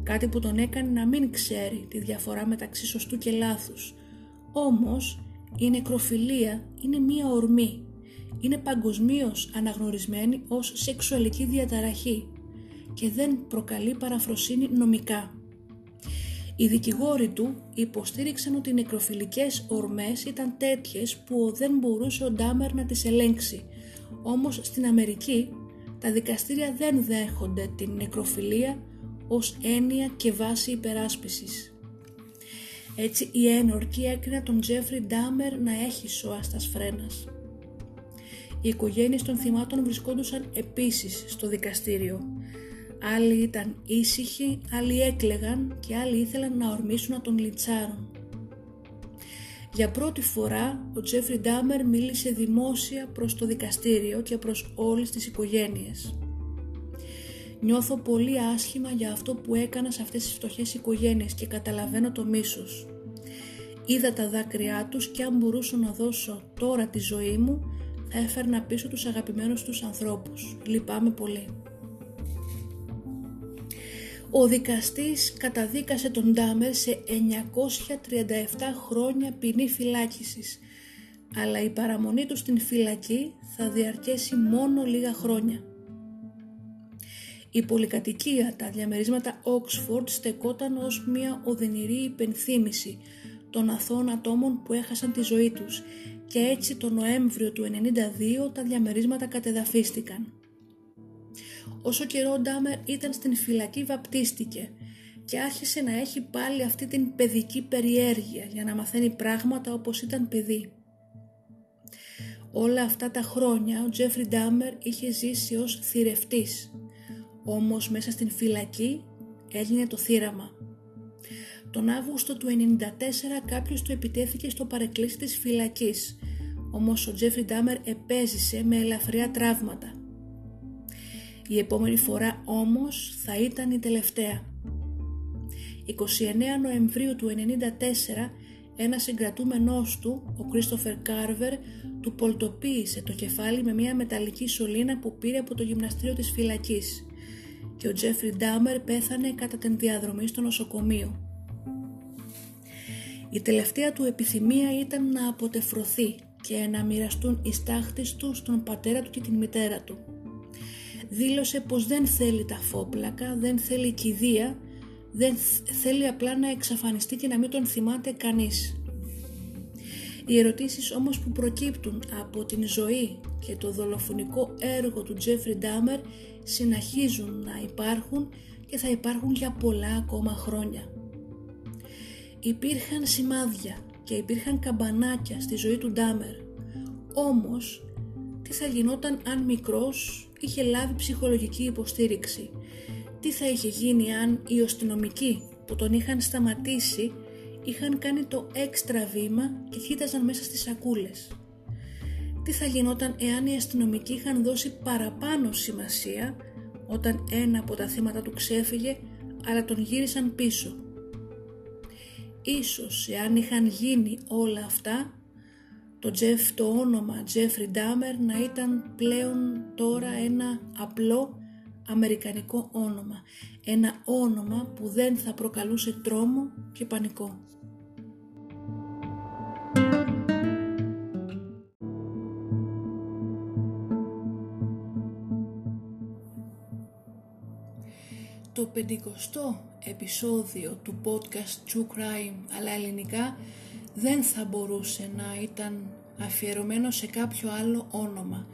κάτι που τον έκανε να μην ξέρει τη διαφορά μεταξύ σωστού και λάθους. Όμως η νεκροφιλία είναι μία ορμή είναι παγκοσμίως αναγνωρισμένη ως σεξουαλική διαταραχή και δεν προκαλεί παραφροσύνη νομικά. Οι δικηγόροι του υποστήριξαν ότι οι νεκροφιλικές ορμές ήταν τέτοιες που δεν μπορούσε ο Ντάμερ να τις ελέγξει, όμως στην Αμερική τα δικαστήρια δεν δέχονται την νεκροφιλία ως έννοια και βάση υπεράσπισης. Έτσι η ένορκη έκρινα τον Τζέφρι Ντάμερ να έχει σώαστας φρένας. Οι οικογένειες των θυμάτων βρισκόντουσαν επίσης στο δικαστήριο. Άλλοι ήταν ήσυχοι, άλλοι έκλεγαν και άλλοι ήθελαν να ορμήσουν να τον λιτσάρουν. Για πρώτη φορά ο Τζέφρι Ντάμερ μίλησε δημόσια προς το δικαστήριο και προς όλες τις οικογένειες. Νιώθω πολύ άσχημα για αυτό που έκανα σε αυτές τις φτωχές οικογένειες και καταλαβαίνω το μίσος. Είδα τα δάκρυά τους και αν μπορούσα να δώσω τώρα τη ζωή μου έφερνα πίσω τους αγαπημένους τους ανθρώπους. Λυπάμαι πολύ. Ο δικαστής καταδίκασε τον Ντάμερ σε 937 χρόνια ποινή φυλάκισης, αλλά η παραμονή του στην φυλακή θα διαρκέσει μόνο λίγα χρόνια. Η πολυκατοικία, τα διαμερίσματα Oxford στεκόταν ως μια οδυνηρή υπενθύμηση των αθώων ατόμων που έχασαν τη ζωή τους και έτσι το Νοέμβριο του 1992 τα διαμερίσματα κατεδαφίστηκαν. Όσο καιρό ο Ντάμερ ήταν στην φυλακή βαπτίστηκε και άρχισε να έχει πάλι αυτή την παιδική περιέργεια για να μαθαίνει πράγματα όπως ήταν παιδί. Όλα αυτά τα χρόνια ο Τζέφρι Ντάμερ είχε ζήσει ως θηρευτής, όμως μέσα στην φυλακή έγινε το θύραμα. Τον Αύγουστο του 1994 κάποιος του επιτέθηκε στο παρεκκλήσι της φυλακής, όμως ο Τζέφρι Ντάμερ επέζησε με ελαφριά τραύματα. Η επόμενη φορά όμως θα ήταν η τελευταία. 29 Νοεμβρίου του 1994 ένας συγκρατούμενός του, ο Κρίστοφερ Κάρβερ, του πολτοποίησε το κεφάλι με μια μεταλλική σωλήνα που πήρε από το γυμναστήριο της φυλακής και ο Τζέφρι Ντάμερ πέθανε κατά την διαδρομή στο νοσοκομείο. Η τελευταία του επιθυμία ήταν να αποτεφρωθεί και να μοιραστούν οι στάχτες του στον πατέρα του και την μητέρα του. Δήλωσε πως δεν θέλει τα φόπλακα, δεν θέλει κηδεία, δεν θέλει απλά να εξαφανιστεί και να μην τον θυμάται κανείς. Οι ερωτήσεις όμως που προκύπτουν από την ζωή και το δολοφονικό έργο του Τζέφρι Ντάμερ συνεχίζουν να υπάρχουν και θα υπάρχουν για πολλά ακόμα χρόνια. Υπήρχαν σημάδια και υπήρχαν καμπανάκια στη ζωή του Ντάμερ. Όμως, τι θα γινόταν αν μικρός είχε λάβει ψυχολογική υποστήριξη; Τι θα είχε γίνει αν οι αστυνομικοί που τον είχαν σταματήσει είχαν κάνει το έξτρα βήμα και κοίταζαν μέσα στις σακούλες; Τι θα γινόταν εάν οι αστυνομικοί είχαν δώσει παραπάνω σημασία όταν ένα από τα θύματα του ξέφυγε αλλά τον γύρισαν πίσω; Ίσως εάν είχαν γίνει όλα αυτά το, Jeff, το όνομα Jeffrey Dahmer να ήταν πλέον τώρα ένα απλό αμερικανικό όνομα. Ένα όνομα που δεν θα προκαλούσε τρόμο και πανικό. Το 50 επεισόδιο του podcast True Crime αλλά ελληνικά δεν θα μπορούσε να ήταν αφιερωμένο σε κάποιο άλλο όνομα.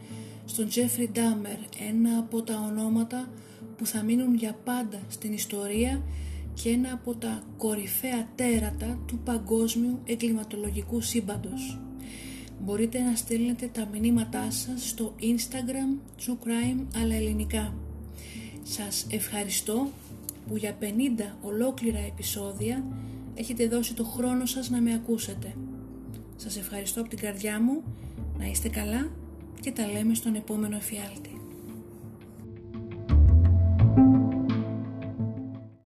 Στον Jeffrey Dahmer, ένα από τα ονόματα που θα μείνουν για πάντα στην ιστορία και ένα από τα κορυφαία τέρατα του παγκόσμιου εγκληματολογικού σύμπαντος. Μπορείτε να στείλετε τα μηνύματά σας στο Instagram True Crime αλλά ελληνικά. Σας ευχαριστώ που για 50 ολόκληρα επεισόδια έχετε δώσει το χρόνο σας να με ακούσετε. Σας ευχαριστώ από την καρδιά μου, να είστε καλά και τα λέμε στον επόμενο εφιάλτη.